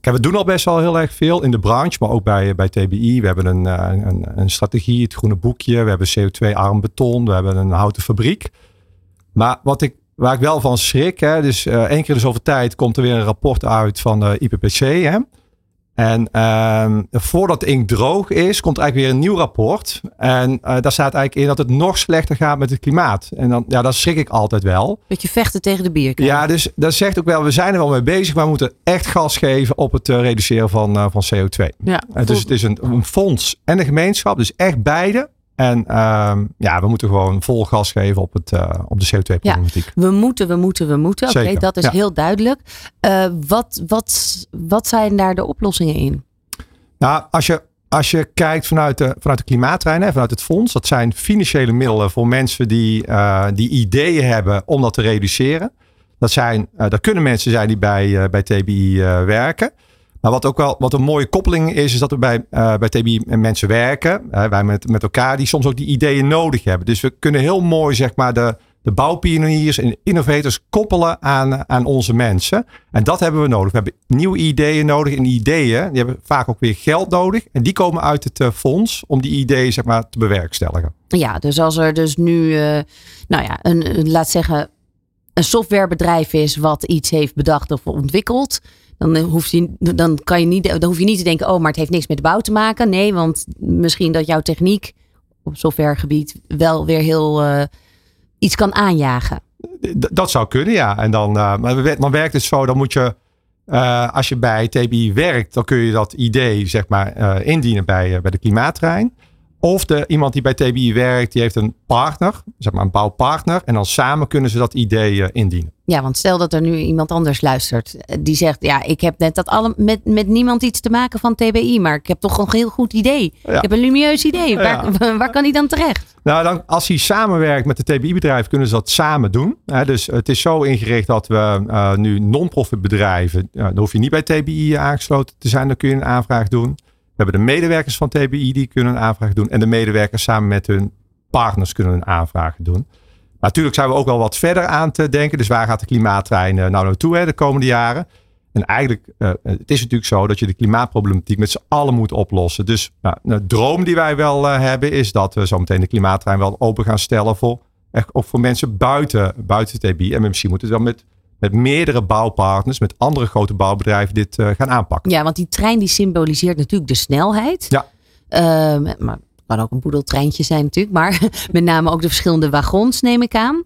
kijk, we doen al best wel heel erg veel in de branche, maar ook bij, bij TBI. We hebben een, een, een strategie, het groene boekje. We hebben CO2-arm beton. We hebben een houten fabriek. Maar wat ik, waar ik wel van schrik, hè, dus uh, één keer de zoveel tijd komt er weer een rapport uit van de IPPC. Hè, en uh, voordat de inkt droog is, komt er eigenlijk weer een nieuw rapport. En uh, daar staat eigenlijk in dat het nog slechter gaat met het klimaat. En dan, ja, dan schrik ik altijd wel. Beetje vechten tegen de bierkaart. Ja, dus dat zegt ook wel, we zijn er wel mee bezig, maar we moeten echt gas geven op het uh, reduceren van, uh, van CO2. Ja, dus het is een, een fonds en een gemeenschap, dus echt beide. En uh, ja, we moeten gewoon vol gas geven op, het, uh, op de CO2-problematiek. Ja, we moeten, we moeten, we moeten. Oké, okay, dat is ja. heel duidelijk. Uh, wat, wat, wat zijn daar de oplossingen in? Nou, als je, als je kijkt vanuit de, vanuit de klimaattrein, vanuit het fonds, dat zijn financiële middelen voor mensen die, uh, die ideeën hebben om dat te reduceren. Dat, zijn, dat kunnen mensen zijn die bij, bij TBI werken. Maar wat ook wel wat een mooie koppeling is, is dat we bij, uh, bij TBI mensen werken. Wij met, met elkaar die soms ook die ideeën nodig hebben. Dus we kunnen heel mooi zeg maar de, de bouwpioniers en innovators koppelen aan, aan onze mensen. En dat hebben we nodig. We hebben nieuwe ideeën nodig. En ideeën die hebben vaak ook weer geld nodig. En die komen uit het uh, fonds om die ideeën zeg maar te bewerkstelligen. Ja, dus als er dus nu, nou ja, een, een, laat zeggen, een softwarebedrijf is wat iets heeft bedacht of ontwikkeld dan, hoeft je, dan, kan je niet, dan hoef je niet te denken, oh, maar het heeft niks met de bouw te maken. Nee, want misschien dat jouw techniek op softwaregebied wel weer heel uh, iets kan aanjagen. Dat zou kunnen, ja. En dan, uh, maar dan werkt het zo, dan moet je, als je bij TBI werkt, dan kun je dat idee, zeg maar, indienen bij, bij de klimaattrein. Of de, iemand die bij TBI werkt, die heeft een partner, zeg maar een bouwpartner. En dan samen kunnen ze dat idee uh, indienen. Ja, want stel dat er nu iemand anders luistert. Eh, die zegt, ja, ik heb net dat alle, met, met niemand iets te maken van TBI. Maar ik heb toch een heel goed idee. Ja. Ik heb een lumieus idee. Waar, ja. waar kan hij dan terecht? Nou, dan, als hij samenwerkt met de TBI-bedrijf, kunnen ze dat samen doen. dus het is zo ingericht dat we uh, nu non-profit bedrijven, dan hoef je niet bij TBI aangesloten te zijn. Dan kun je een aanvraag doen. Hebben de medewerkers van TBI die kunnen een aanvraag doen. En de medewerkers samen met hun partners kunnen een aanvraag doen. Natuurlijk zijn we ook wel wat verder aan te denken. Dus waar gaat de klimaattrein nou naartoe hè, de komende jaren? En eigenlijk, uh, het is natuurlijk zo dat je de klimaatproblematiek met z'n allen moet oplossen. Dus nou, de droom die wij wel uh, hebben is dat we zometeen de klimaattrein wel open gaan stellen voor, echt, ook voor mensen buiten, buiten TBI. En misschien moeten we dan met met meerdere bouwpartners, met andere grote bouwbedrijven dit uh, gaan aanpakken. Ja, want die trein die symboliseert natuurlijk de snelheid. Ja. Uh, maar het kan ook een boedeltreintje zijn natuurlijk, maar met name ook de verschillende wagons neem ik aan.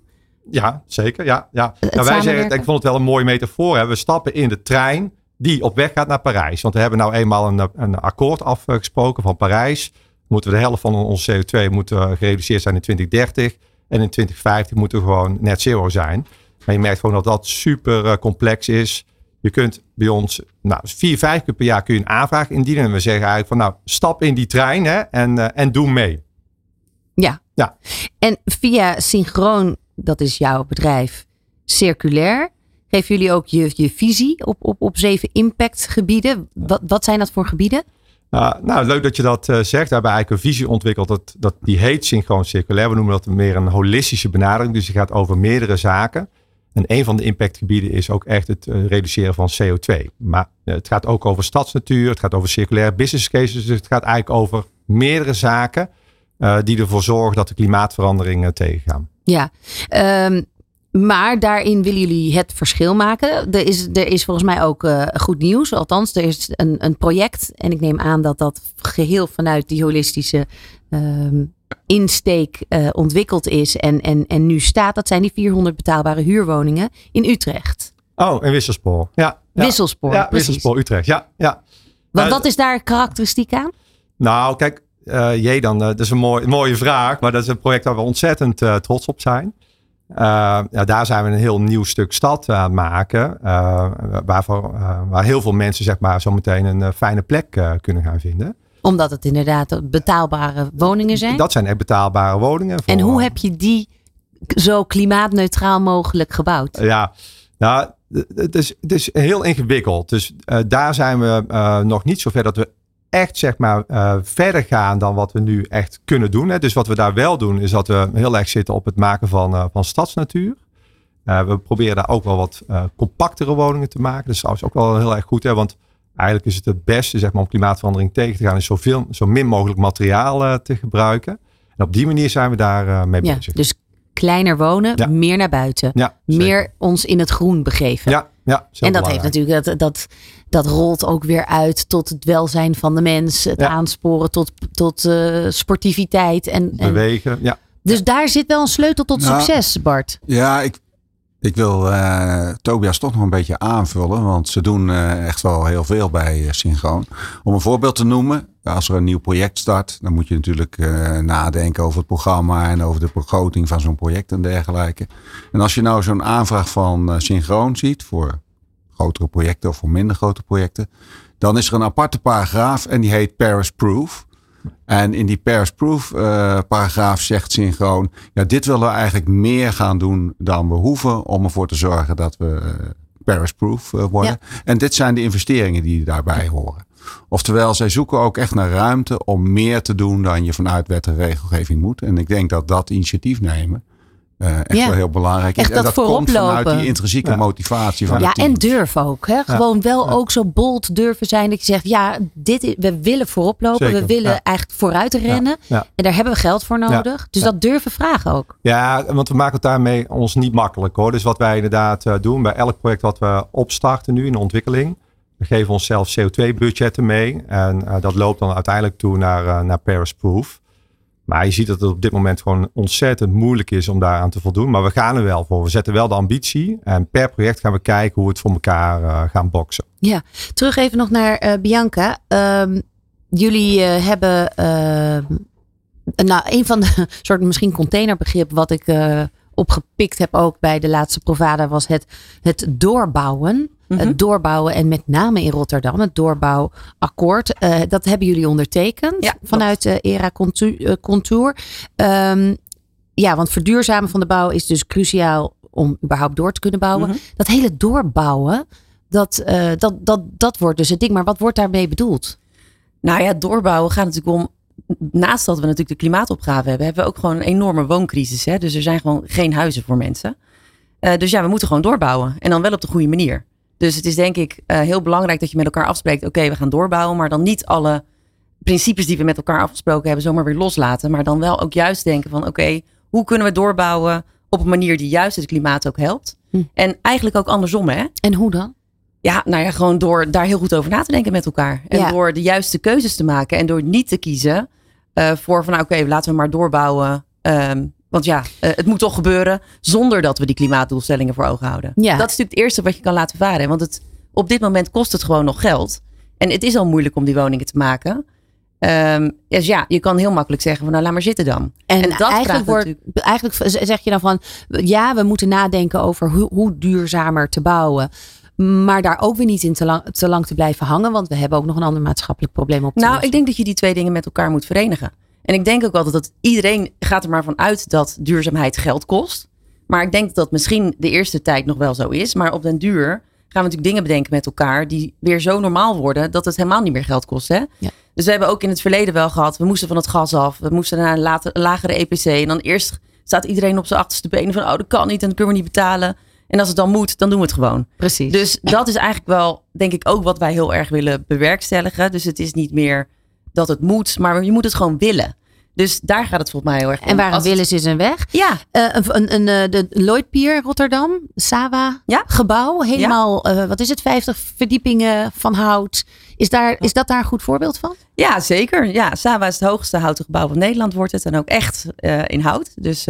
Ja, zeker. Ja, ja. Nou, wij zeggen, ik vond het wel een mooie metafoor. Hè. We stappen in de trein die op weg gaat naar Parijs. Want we hebben nou eenmaal een, een akkoord afgesproken van Parijs. Moeten we de helft van onze CO2 moeten gereduceerd zijn in 2030. En in 2050 moeten we gewoon net zero zijn. Maar je merkt gewoon dat dat super eh, complex is. Je kunt bij ons, nou, vier, vijf keer per jaar kun je een aanvraag indienen. En we zeggen eigenlijk van, nou, stap in die trein hè, en, uh, en doe mee. Ja. ja. En via Synchroon, dat is jouw bedrijf, circulair, geven jullie ook je, je visie op, op, op zeven impactgebieden. Wat, wat zijn dat voor gebieden? Nou, nou, leuk dat je dat uh, zegt. We hebben eigenlijk een visie ontwikkeld. Dat, dat, die heet synchroon circulair. We noemen dat meer een holistische benadering. Dus die gaat over meerdere zaken. En een van de impactgebieden is ook echt het uh, reduceren van CO2. Maar uh, het gaat ook over stadsnatuur, het gaat over circulaire business cases. Dus het gaat eigenlijk over meerdere zaken uh, die ervoor zorgen dat de klimaatverandering tegengaan. Ja, um, maar daarin willen jullie het verschil maken. Er is, er is volgens mij ook goed nieuws. Althans, er is een, een project. En ik neem aan dat dat geheel vanuit die holistische um, insteek uh, ontwikkeld is en, en, en nu staat. Dat zijn die 400 betaalbare huurwoningen in Utrecht. Oh, in Wisselspoor. Ja, ja. Wisselspoor, ja, Wisselspoor, Utrecht. Ja, ja. Wat, wat is daar karakteristiek aan? Nou, kijk, uh, jee dan, dat is een mooi, mooie vraag. Maar dat is een project waar we ontzettend trots op zijn. ja, daar zijn we een heel nieuw stuk stad aan het maken. waarvoor, waar heel veel mensen zeg maar, zometeen een fijne plek kunnen gaan vinden omdat het inderdaad betaalbare woningen zijn? Dat zijn echt betaalbare woningen. Voor... En hoe heb je die zo klimaatneutraal mogelijk gebouwd? Ja, nou, het is, het is heel ingewikkeld. Dus uh, daar zijn we uh, nog niet zo ver dat we echt zeg maar uh, verder gaan dan wat we nu echt kunnen doen. Hè. Dus wat we daar wel doen is dat we heel erg zitten op het maken van, van stadsnatuur. we proberen daar ook wel wat compactere woningen te maken. Dat is trouwens ook wel heel erg goed. Hè, want eigenlijk is het het beste zeg maar, om klimaatverandering tegen te gaan. Is zoveel, zo min mogelijk materiaal te gebruiken. En op die manier zijn we daar mee ja, bezig. Dus kleiner wonen, meer naar buiten. Ja, meer ons in het groen begeven. Ja, ja, en dat heeft natuurlijk, dat, dat, dat rolt ook weer uit tot het welzijn van de mens. Het aansporen tot, tot uh, sportiviteit. En, en, Bewegen, ja. Dus daar zit wel een sleutel tot nou, succes, Bart. Ja, ik, ik wil uh, Tobias toch nog een beetje aanvullen. Want ze doen uh, echt wel heel veel bij uh, Synchroon. Om een voorbeeld te noemen. Als er een nieuw project start. Dan moet je natuurlijk nadenken over het programma. En over de begroting van zo'n project en dergelijke. En als je nou zo'n aanvraag van Synchroon ziet. Voor grotere projecten of voor minder grote projecten. Dan is er een aparte paragraaf. En die heet Paris Proof. En in die Paris Proof uh, paragraaf zegt synchroon, ja, dit willen we eigenlijk meer gaan doen dan we hoeven om ervoor te zorgen dat we uh, Paris Proof uh, worden. Ja. En dit zijn de investeringen die daarbij horen. Oftewel, zij zoeken ook echt naar ruimte om meer te doen dan je vanuit wet en regelgeving moet. En ik denk dat dat initiatief nemen uh, echt ja. wel heel belangrijk is. Echt en dat komt lopen. vanuit die intrinsieke ja. motivatie van Ja, het team. en durf ook. Hè? Gewoon wel ook zo bold durven zijn dat je zegt, ja, dit is, we willen voorop lopen. Zeker. We willen Ja. eigenlijk vooruit rennen. Ja. En daar hebben we geld voor nodig. Dus Ja. dat durven vragen ook. Ja, want we maken het daarmee ons niet makkelijk hoor. Dus wat wij inderdaad eh, doen bij elk project wat we opstarten nu in de ontwikkeling. We geven onszelf CO2-budgetten mee. En eh, dat loopt dan uiteindelijk toe naar, naar Paris Proof. Maar je ziet dat het op dit moment gewoon ontzettend moeilijk is om daaraan te voldoen. Maar we gaan er wel voor. We zetten wel de ambitie. En per project gaan we kijken hoe we het voor elkaar eh, gaan boksen. Ja, terug even nog naar eh, Bianca. Ehm, jullie eh, hebben nou, een van de soort misschien containerbegrip wat ik opgepikt heb ook bij de laatste Provada was het, het doorbouwen. Mhm. Het doorbouwen en met name in Rotterdam, het doorbouwakkoord. Eh, dat hebben jullie ondertekend Ja, vanuit eh, ERA eh, Contour. Ehm, ja, want verduurzamen van de bouw is dus cruciaal om überhaupt door te kunnen bouwen. Mhm. Dat hele doorbouwen, dat, eh, dat, dat, dat wordt dus het ding. Maar wat wordt daarmee bedoeld? Nou ja, doorbouwen gaat natuurlijk om. Naast dat we natuurlijk de klimaatopgave hebben, hebben we ook gewoon een enorme wooncrisis. Hè? Dus er zijn gewoon geen huizen voor mensen. Eh, dus ja, we moeten gewoon doorbouwen. En dan wel op de goede manier. Dus het is denk ik eh, heel belangrijk dat je met elkaar afspreekt. Oké, we gaan doorbouwen. Maar dan niet alle principes die we met elkaar afgesproken hebben zomaar weer loslaten. Maar dan wel ook juist denken van oké, hoe kunnen we doorbouwen op een manier die juist het klimaat ook helpt. Hm. En eigenlijk ook andersom hè. En hoe dan? Ja, nou ja, gewoon door daar heel goed over na te denken met elkaar. En Ja. door de juiste keuzes te maken. En door niet te kiezen eh, voor van nou, oké, laten we maar doorbouwen. Ehm, want ja, eh, het moet toch gebeuren zonder dat we die klimaatdoelstellingen voor ogen houden. Ja. Dat is natuurlijk het eerste wat je kan laten varen. Want het, op dit moment kost het gewoon nog geld. En het is al moeilijk om die woningen te maken. Ehm, dus ja, je kan heel makkelijk zeggen van nou, laat maar zitten dan. En, En dat vraagt eigenlijk, wordt, eigenlijk zeg je dan van, ja, we moeten nadenken over hoe, hoe duurzamer te bouwen. Maar daar ook weer niet in te lang, te lang te blijven hangen. Want we hebben ook nog een ander maatschappelijk probleem op te Nou, lossen. ik denk dat je die twee dingen met elkaar moet verenigen. En ik denk ook altijd dat iedereen gaat er maar van uit dat duurzaamheid geld kost. Maar ik denk dat dat misschien de eerste tijd nog wel zo is. Maar op den duur gaan we natuurlijk dingen bedenken met elkaar die weer zo normaal worden dat het helemaal niet meer geld kost. Hè? Ja. Dus we hebben ook in het verleden wel gehad, we moesten van het gas af. We moesten naar een lagere EPC. En dan eerst staat iedereen op zijn achterste benen van, oh dat kan niet en dat kunnen we niet betalen. En als het dan moet, dan doen we het gewoon. Precies. Dus dat is eigenlijk wel, denk ik, ook wat wij heel erg willen bewerkstelligen. Dus het is niet meer dat het moet, maar je moet het gewoon willen. Dus daar gaat het volgens mij heel erg om. en waar een wil is, is een weg. Ja, Eh, een, een, een, eh, de Lloyd Pier Rotterdam, Sawa Ja. gebouw. Helemaal, eh, wat is het, 50 verdiepingen van hout. Is, daar, is dat daar een goed voorbeeld van? ja, zeker. Ja, Sava is het hoogste houten gebouw van Nederland, wordt het. En ook echt in hout. Dus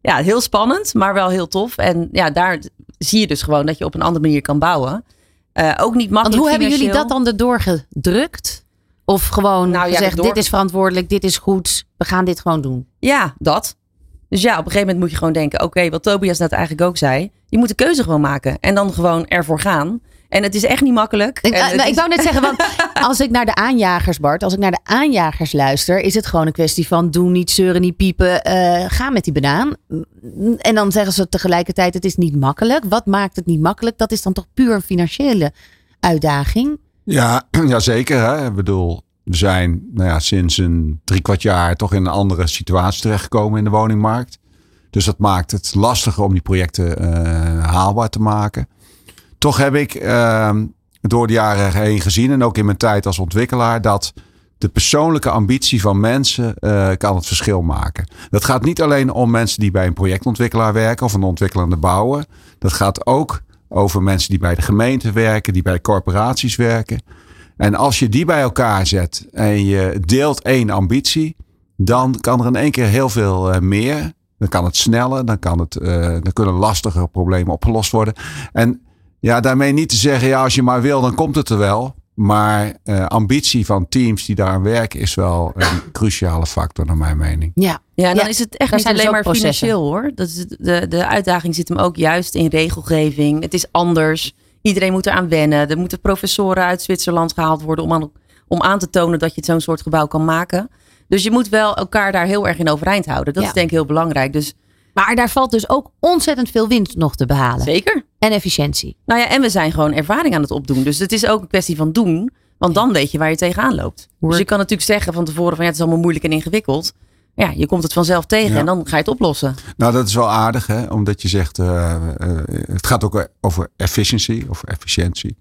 ja, heel spannend, maar wel heel tof. En ja, daar zie je dus gewoon dat je op een andere manier kan bouwen. Ook niet makkelijk Want hoe hebben jullie dat dan erdoor gedrukt? Of gewoon Nou ja, gezegd, door- dit is verantwoordelijk, dit is goed. We gaan dit gewoon doen. Ja, dat. Dus ja, op een gegeven moment moet je gewoon denken: oké, wat Tobias net eigenlijk ook zei. Je moet de keuze gewoon maken. En dan gewoon ervoor gaan. En het is echt niet makkelijk. Ik, nou, ik wou net zeggen, want als ik naar de aanjagers, Bart, als ik naar de aanjagers luister, is het gewoon een kwestie van doen niet zeuren, niet piepen, eh, ga met die banaan. En dan zeggen ze tegelijkertijd, het is niet makkelijk. Wat maakt het niet makkelijk? Dat is dan toch puur een financiële uitdaging? Ja, ja zeker. Hè? Ik bedoel, we zijn nou ja, sinds een drie kwart jaar toch in een andere situatie terechtgekomen in de woningmarkt. Dus dat maakt het lastiger om die projecten eh, haalbaar te maken. Toch heb ik ehm, door de jaren heen gezien en ook in mijn tijd als ontwikkelaar dat de persoonlijke ambitie van mensen eh, kan het verschil maken. Dat gaat niet alleen om mensen die bij een projectontwikkelaar werken of een ontwikkelende bouwer. Dat gaat ook over mensen die bij de gemeente werken, die bij corporaties werken. En als je die bij elkaar zet en je deelt één ambitie, dan kan er in één keer heel veel eh, meer. Dan kan het sneller, dan, kan het, eh, dan kunnen lastigere problemen opgelost worden. En ja, daarmee niet te zeggen, ja, als je maar wil, dan komt het er wel. Maar eh, ambitie van teams die daaraan werken is wel een cruciale factor, naar mijn mening. Ja, Ja, en dan Ja, is het echt daar niet zijn dus alleen ook maar processen. financieel hoor. Dat is de, de uitdaging zit hem ook juist in regelgeving. Het is anders. Iedereen moet eraan wennen. Er moeten professoren uit Zwitserland gehaald worden om aan, om aan te tonen dat je het zo'n soort gebouw kan maken. Dus je moet wel elkaar daar heel erg in overeind houden. Dat Ja. is denk ik heel belangrijk. Dus maar daar valt dus ook ontzettend veel winst nog te behalen. zeker. En efficiëntie. Nou ja, en we zijn gewoon ervaring aan het opdoen. Dus het is ook een kwestie van doen. Want dan weet je waar je tegenaan loopt. Dus je kan natuurlijk zeggen van tevoren van ja, het is allemaal moeilijk en ingewikkeld. Ja, je komt het vanzelf tegen Ja. en dan ga je het oplossen. Nou, dat is wel aardig, hè? omdat je zegt, eh, eh, het gaat ook over efficiency of efficiëntie.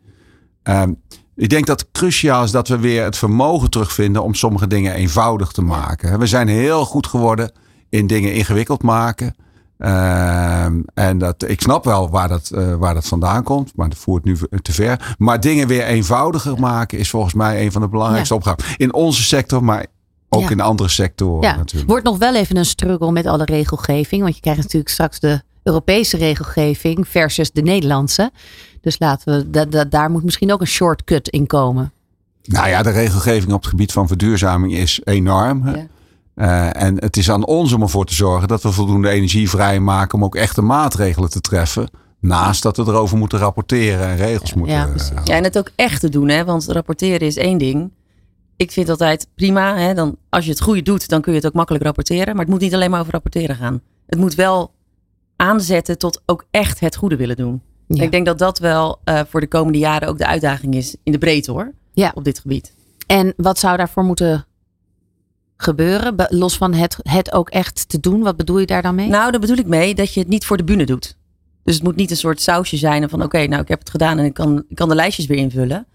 Ehm, ik denk dat het cruciaal is dat we weer het vermogen terugvinden om sommige dingen eenvoudig te maken. We zijn heel goed geworden in dingen ingewikkeld maken. Ehm, en dat, ik snap wel waar dat, eh, waar dat vandaan komt, maar dat voert nu te ver. Maar dingen weer eenvoudiger maken is volgens mij een van de belangrijkste opgaven. In onze sector, maar ook Ja. in andere sectoren Ja, natuurlijk. wordt nog wel even een struggle met alle regelgeving. Want je krijgt natuurlijk straks de Europese regelgeving versus de Nederlandse. Dus laten we, da- da- daar moet misschien ook een shortcut in komen. Nou ja, de regelgeving op het gebied van verduurzaming is enorm. Ja. Eh, en het is aan ons om ervoor te zorgen dat we voldoende energie vrijmaken om ook echte maatregelen te treffen. Naast dat we erover moeten rapporteren en regels moeten. ja, eh, precies. Ja, en het ook echt te doen, hè? want rapporteren is één ding. Ik vind altijd prima, hè? Dan, als je het goede doet, dan kun je het ook makkelijk rapporteren. Maar het moet niet alleen maar over rapporteren gaan. Het moet wel aanzetten tot ook echt het goede willen doen. Ja. Ik denk dat dat wel eh, voor de komende jaren ook de uitdaging is in de breedte hoor, Ja. op dit gebied. En wat zou daarvoor moeten gebeuren? Be- Los van het, het ook echt te doen. Wat bedoel je daar dan mee? Nou, daar bedoel ik mee dat je het niet voor de bühne doet. Dus het moet niet een soort sausje zijn van oké, nou ik heb het gedaan en ik kan, kan de lijstjes weer invullen.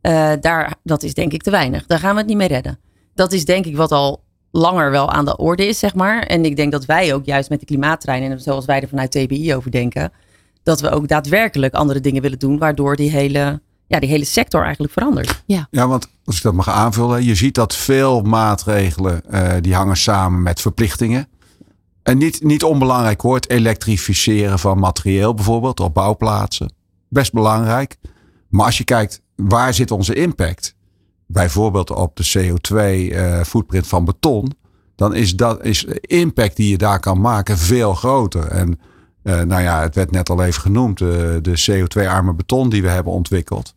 Eh, daar, dat is denk ik te weinig. Daar gaan we het niet mee redden. Dat is denk ik wat al langer wel aan de orde is, zeg maar. En ik denk dat wij ook juist met de klimaattrein en zoals wij er vanuit TBI over denken, dat we ook daadwerkelijk andere dingen willen doen, waardoor die hele, ja, die hele sector eigenlijk verandert. Ja, want als ik dat mag aanvullen, je ziet dat veel maatregelen eh, die hangen samen met verplichtingen. En niet, niet onbelangrijk hoor, het elektrificeren van materieel bijvoorbeeld op bouwplaatsen. Best belangrijk. Maar als je kijkt, waar zit onze impact? Bijvoorbeeld op de CO2-footprint van beton. Dan is, dat, is de impact die je daar kan maken veel groter. En eh, nou ja, het werd net al even genoemd, eh, de CO2-arme beton die we hebben ontwikkeld.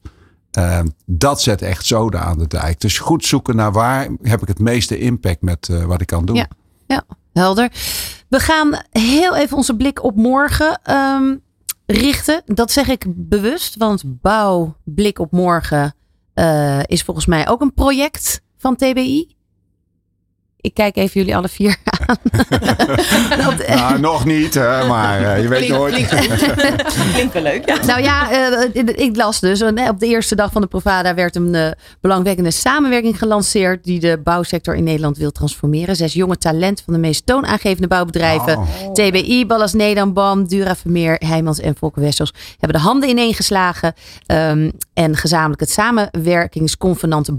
Ehm, dat zet echt zoden aan de dijk. Dus goed zoeken naar waar heb ik het meeste impact met eh, wat ik kan doen. Ja. Ja, helder. We gaan heel even onze blik op morgen ehm, richten. Dat zeg ik bewust, want bouw blik op morgen is volgens mij ook een project van TBI. Ik kijk even jullie alle vier aan. De- Nou, nog niet, hè, maar eh, je weet nooit. Klinkt wel leuk, ja. Nou ja, eh, ik las dus. eh, Op de eerste dag van de Provada werd een eh, belangwekkende samenwerking gelanceerd. die de bouwsector in Nederland wil transformeren. Zes jonge talenten van de meest toonaangevende bouwbedrijven. Oh. TBI, Ballas Nedam, BAM, Dura Vermeer, Heijmans en Volker Wessels. hebben de handen ineengeslagen. ehm, en gezamenlijk het samenwerkingsconvenant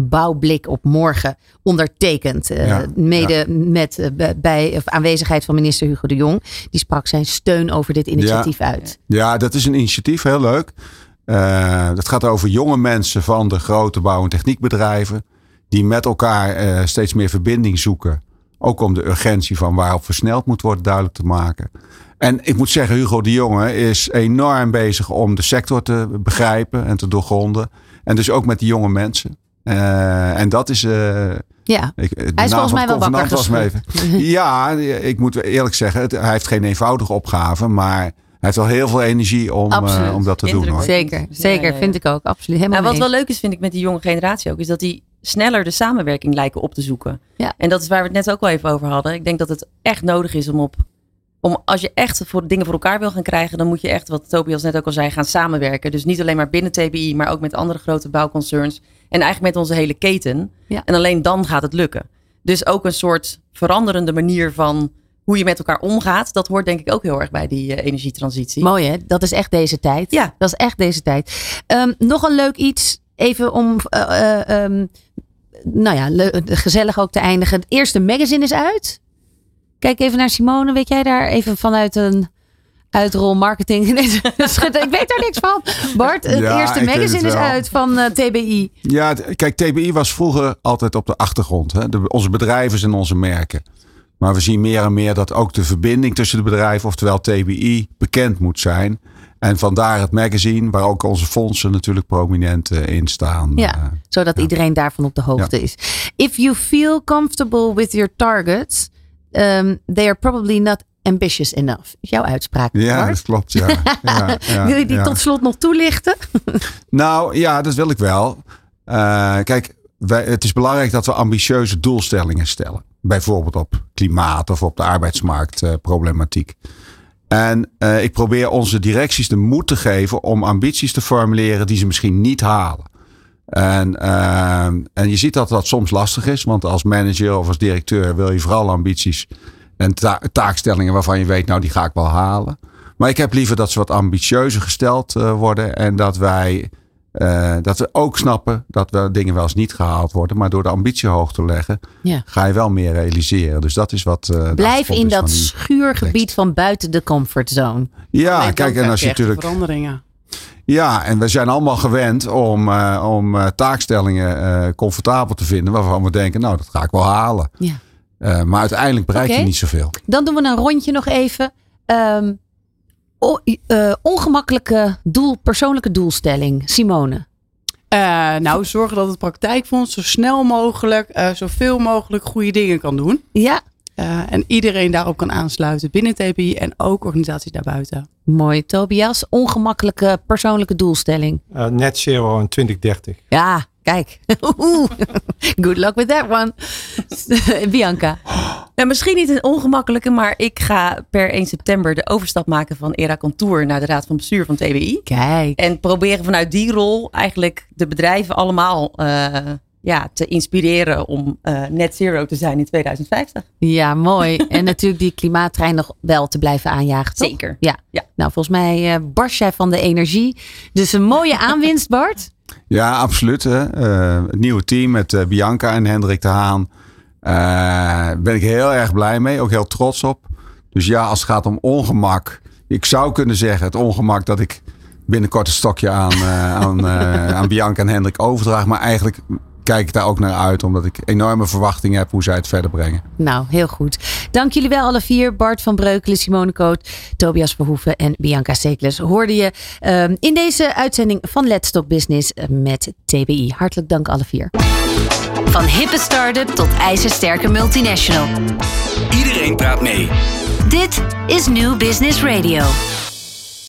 Bouwblik op morgen ondertekend. eh, mede met eh, bij- of aanwezigheid van minister Hugo de Jong. Die sprak zijn steun over dit initiatief uit. Ja, dat is een initiatief, heel leuk. Eh dat gaat over jonge mensen van de grote bouw- en techniekbedrijven. Die met elkaar steeds meer verbinding zoeken. Ook om de urgentie van waarop versneld moet worden duidelijk te maken. En ik moet zeggen, Hugo de Jonge is enorm bezig om de sector te begrijpen en te doorgronden. En dus ook met die jonge mensen. Uh, en dat is. Uh, ja, ik, hij is volgens mij wel wakker was me even. Ja, ik moet eerlijk zeggen, het, hij heeft geen eenvoudige opgave, maar hij heeft wel heel veel energie om, uh, om dat te doen. Hoor. Zeker, zeker, ja, ja, vind ik ook. Absoluut. Helemaal nou, wat wel leuk is, vind ik, met die jonge generatie ook, is dat die sneller de samenwerking lijken op te zoeken. Ja. En dat is waar we het net ook wel even over hadden. Ik denk dat het echt nodig is om op om als je echt voor dingen voor elkaar wil gaan krijgen, dan moet je echt, wat Tobias net ook al zei, gaan samenwerken. Dus niet alleen maar binnen TBI, maar ook met andere grote bouwconcerns. En eigenlijk met onze hele keten. Ja. En alleen dan gaat het lukken. Dus ook een soort veranderende manier van hoe je met elkaar omgaat. Dat hoort denk ik ook heel erg bij die uh, energietransitie. Mooi hè? Dat is echt deze tijd. Ja. Dat is echt deze tijd. Um, nog een leuk iets, even om... Uh, uh, um, nou ja, gezellig ook te eindigen. Het eerste magazine is uit. Kijk even naar Simone. Weet jij daar even vanuit een uitrol marketing? ik weet daar niks van. Bart, het eerste magazine is uit van uh, eh, TBI. Ja, kijk, TBI was vroeger altijd op de achtergrond. Hè? De, onze bedrijven en onze merken. Maar we zien meer en meer dat ook de verbinding tussen de bedrijven, oftewel TBI, bekend moet zijn. En vandaar het magazine, waar ook onze fondsen natuurlijk prominent uh, in staan. Ja, uh, zodat ja. iedereen daarvan op de hoogte ja. is. If you feel comfortable with your targets, um, they are probably not ambitious enough. Jouw uitspraak. Ja, dat klopt. Ja. ja, ja wil je die tot slot nog toelichten? nou ja, dat wil ik wel. Uh, kijk, wij, het is belangrijk dat we ambitieuze doelstellingen stellen. Bijvoorbeeld op klimaat of op de arbeidsmarktproblematiek. Uh, en uh, ik probeer onze directies de moed te geven om ambities te formuleren die ze misschien niet halen. En, uh, en je ziet dat dat soms lastig is, want als manager of als directeur wil je vooral ambities en ta taakstellingen waarvan je weet, nou die ga ik wel halen. Maar ik heb liever dat ze wat ambitieuzer gesteld uh, worden en dat wij uh, dat we ook snappen dat we dingen wel eens niet gehaald worden. Maar door de ambitie hoog te leggen, ja. ga je wel meer realiseren. Dus dat is wat. Uh, Blijf in dat schuurgebied van buiten de comfortzone. Ja, kijk, en als je natuurlijk. Veranderingen. Ja, en we zijn allemaal gewend om, uh, om taakstellingen comfortabel te vinden. Waarvan we denken, nou, dat ga ik wel halen. Ja. Maar uiteindelijk bereik okay. je niet zoveel. Dan doen we een rondje nog even. Um, o, ongemakkelijke doel, persoonlijke doelstelling. Simone. nou, zorgen dat het praktijkfonds zo snel mogelijk, zoveel mogelijk goede dingen kan doen. Ja. Uh, en iedereen daarop kan aansluiten binnen TPI en ook organisaties daarbuiten. Mooi. Tobias, ongemakkelijke persoonlijke doelstelling? Uh, net zero in 2030. Ja, kijk. Good luck with that one. Bianca. Nou, misschien niet een ongemakkelijke, maar ik ga per 1 september de overstap maken van Era Contour naar de Raad van Bestuur van TBI. Kijk. En proberen vanuit die rol eigenlijk de bedrijven allemaal uh, ja, te inspireren om uh, net zero te zijn in 2050. Ja, mooi. en natuurlijk die klimaattrein nog wel te blijven aanjagen. Toch? Zeker. Ja. ja. Nou, volgens mij uh, barst jij van de energie. Dus een mooie aanwinst, Bart. Ja, absoluut. Uh, het nieuwe team met Bianca en Hendrik de Haan. ben ik heel erg blij mee. Ook heel trots op. Dus ja, als het gaat om ongemak. Ik zou kunnen zeggen het ongemak dat ik binnenkort een stokje aan, aan, aan Bianca en Hendrik overdraag. Maar eigenlijk kijk ik daar ook naar uit, omdat ik enorme verwachtingen heb hoe zij het verder brengen. Nou, heel goed. Dank jullie wel alle vier. Bart van Breukelen, Simone Koot, Tobias Verhoeven en Bianca Stekles. Hoorde je um, in deze uitzending van Let's Talk Business met TBI. Hartelijk dank alle vier. Van hippe start-up tot ijzersterke multinational. Iedereen praat mee. Dit is New Business Radio.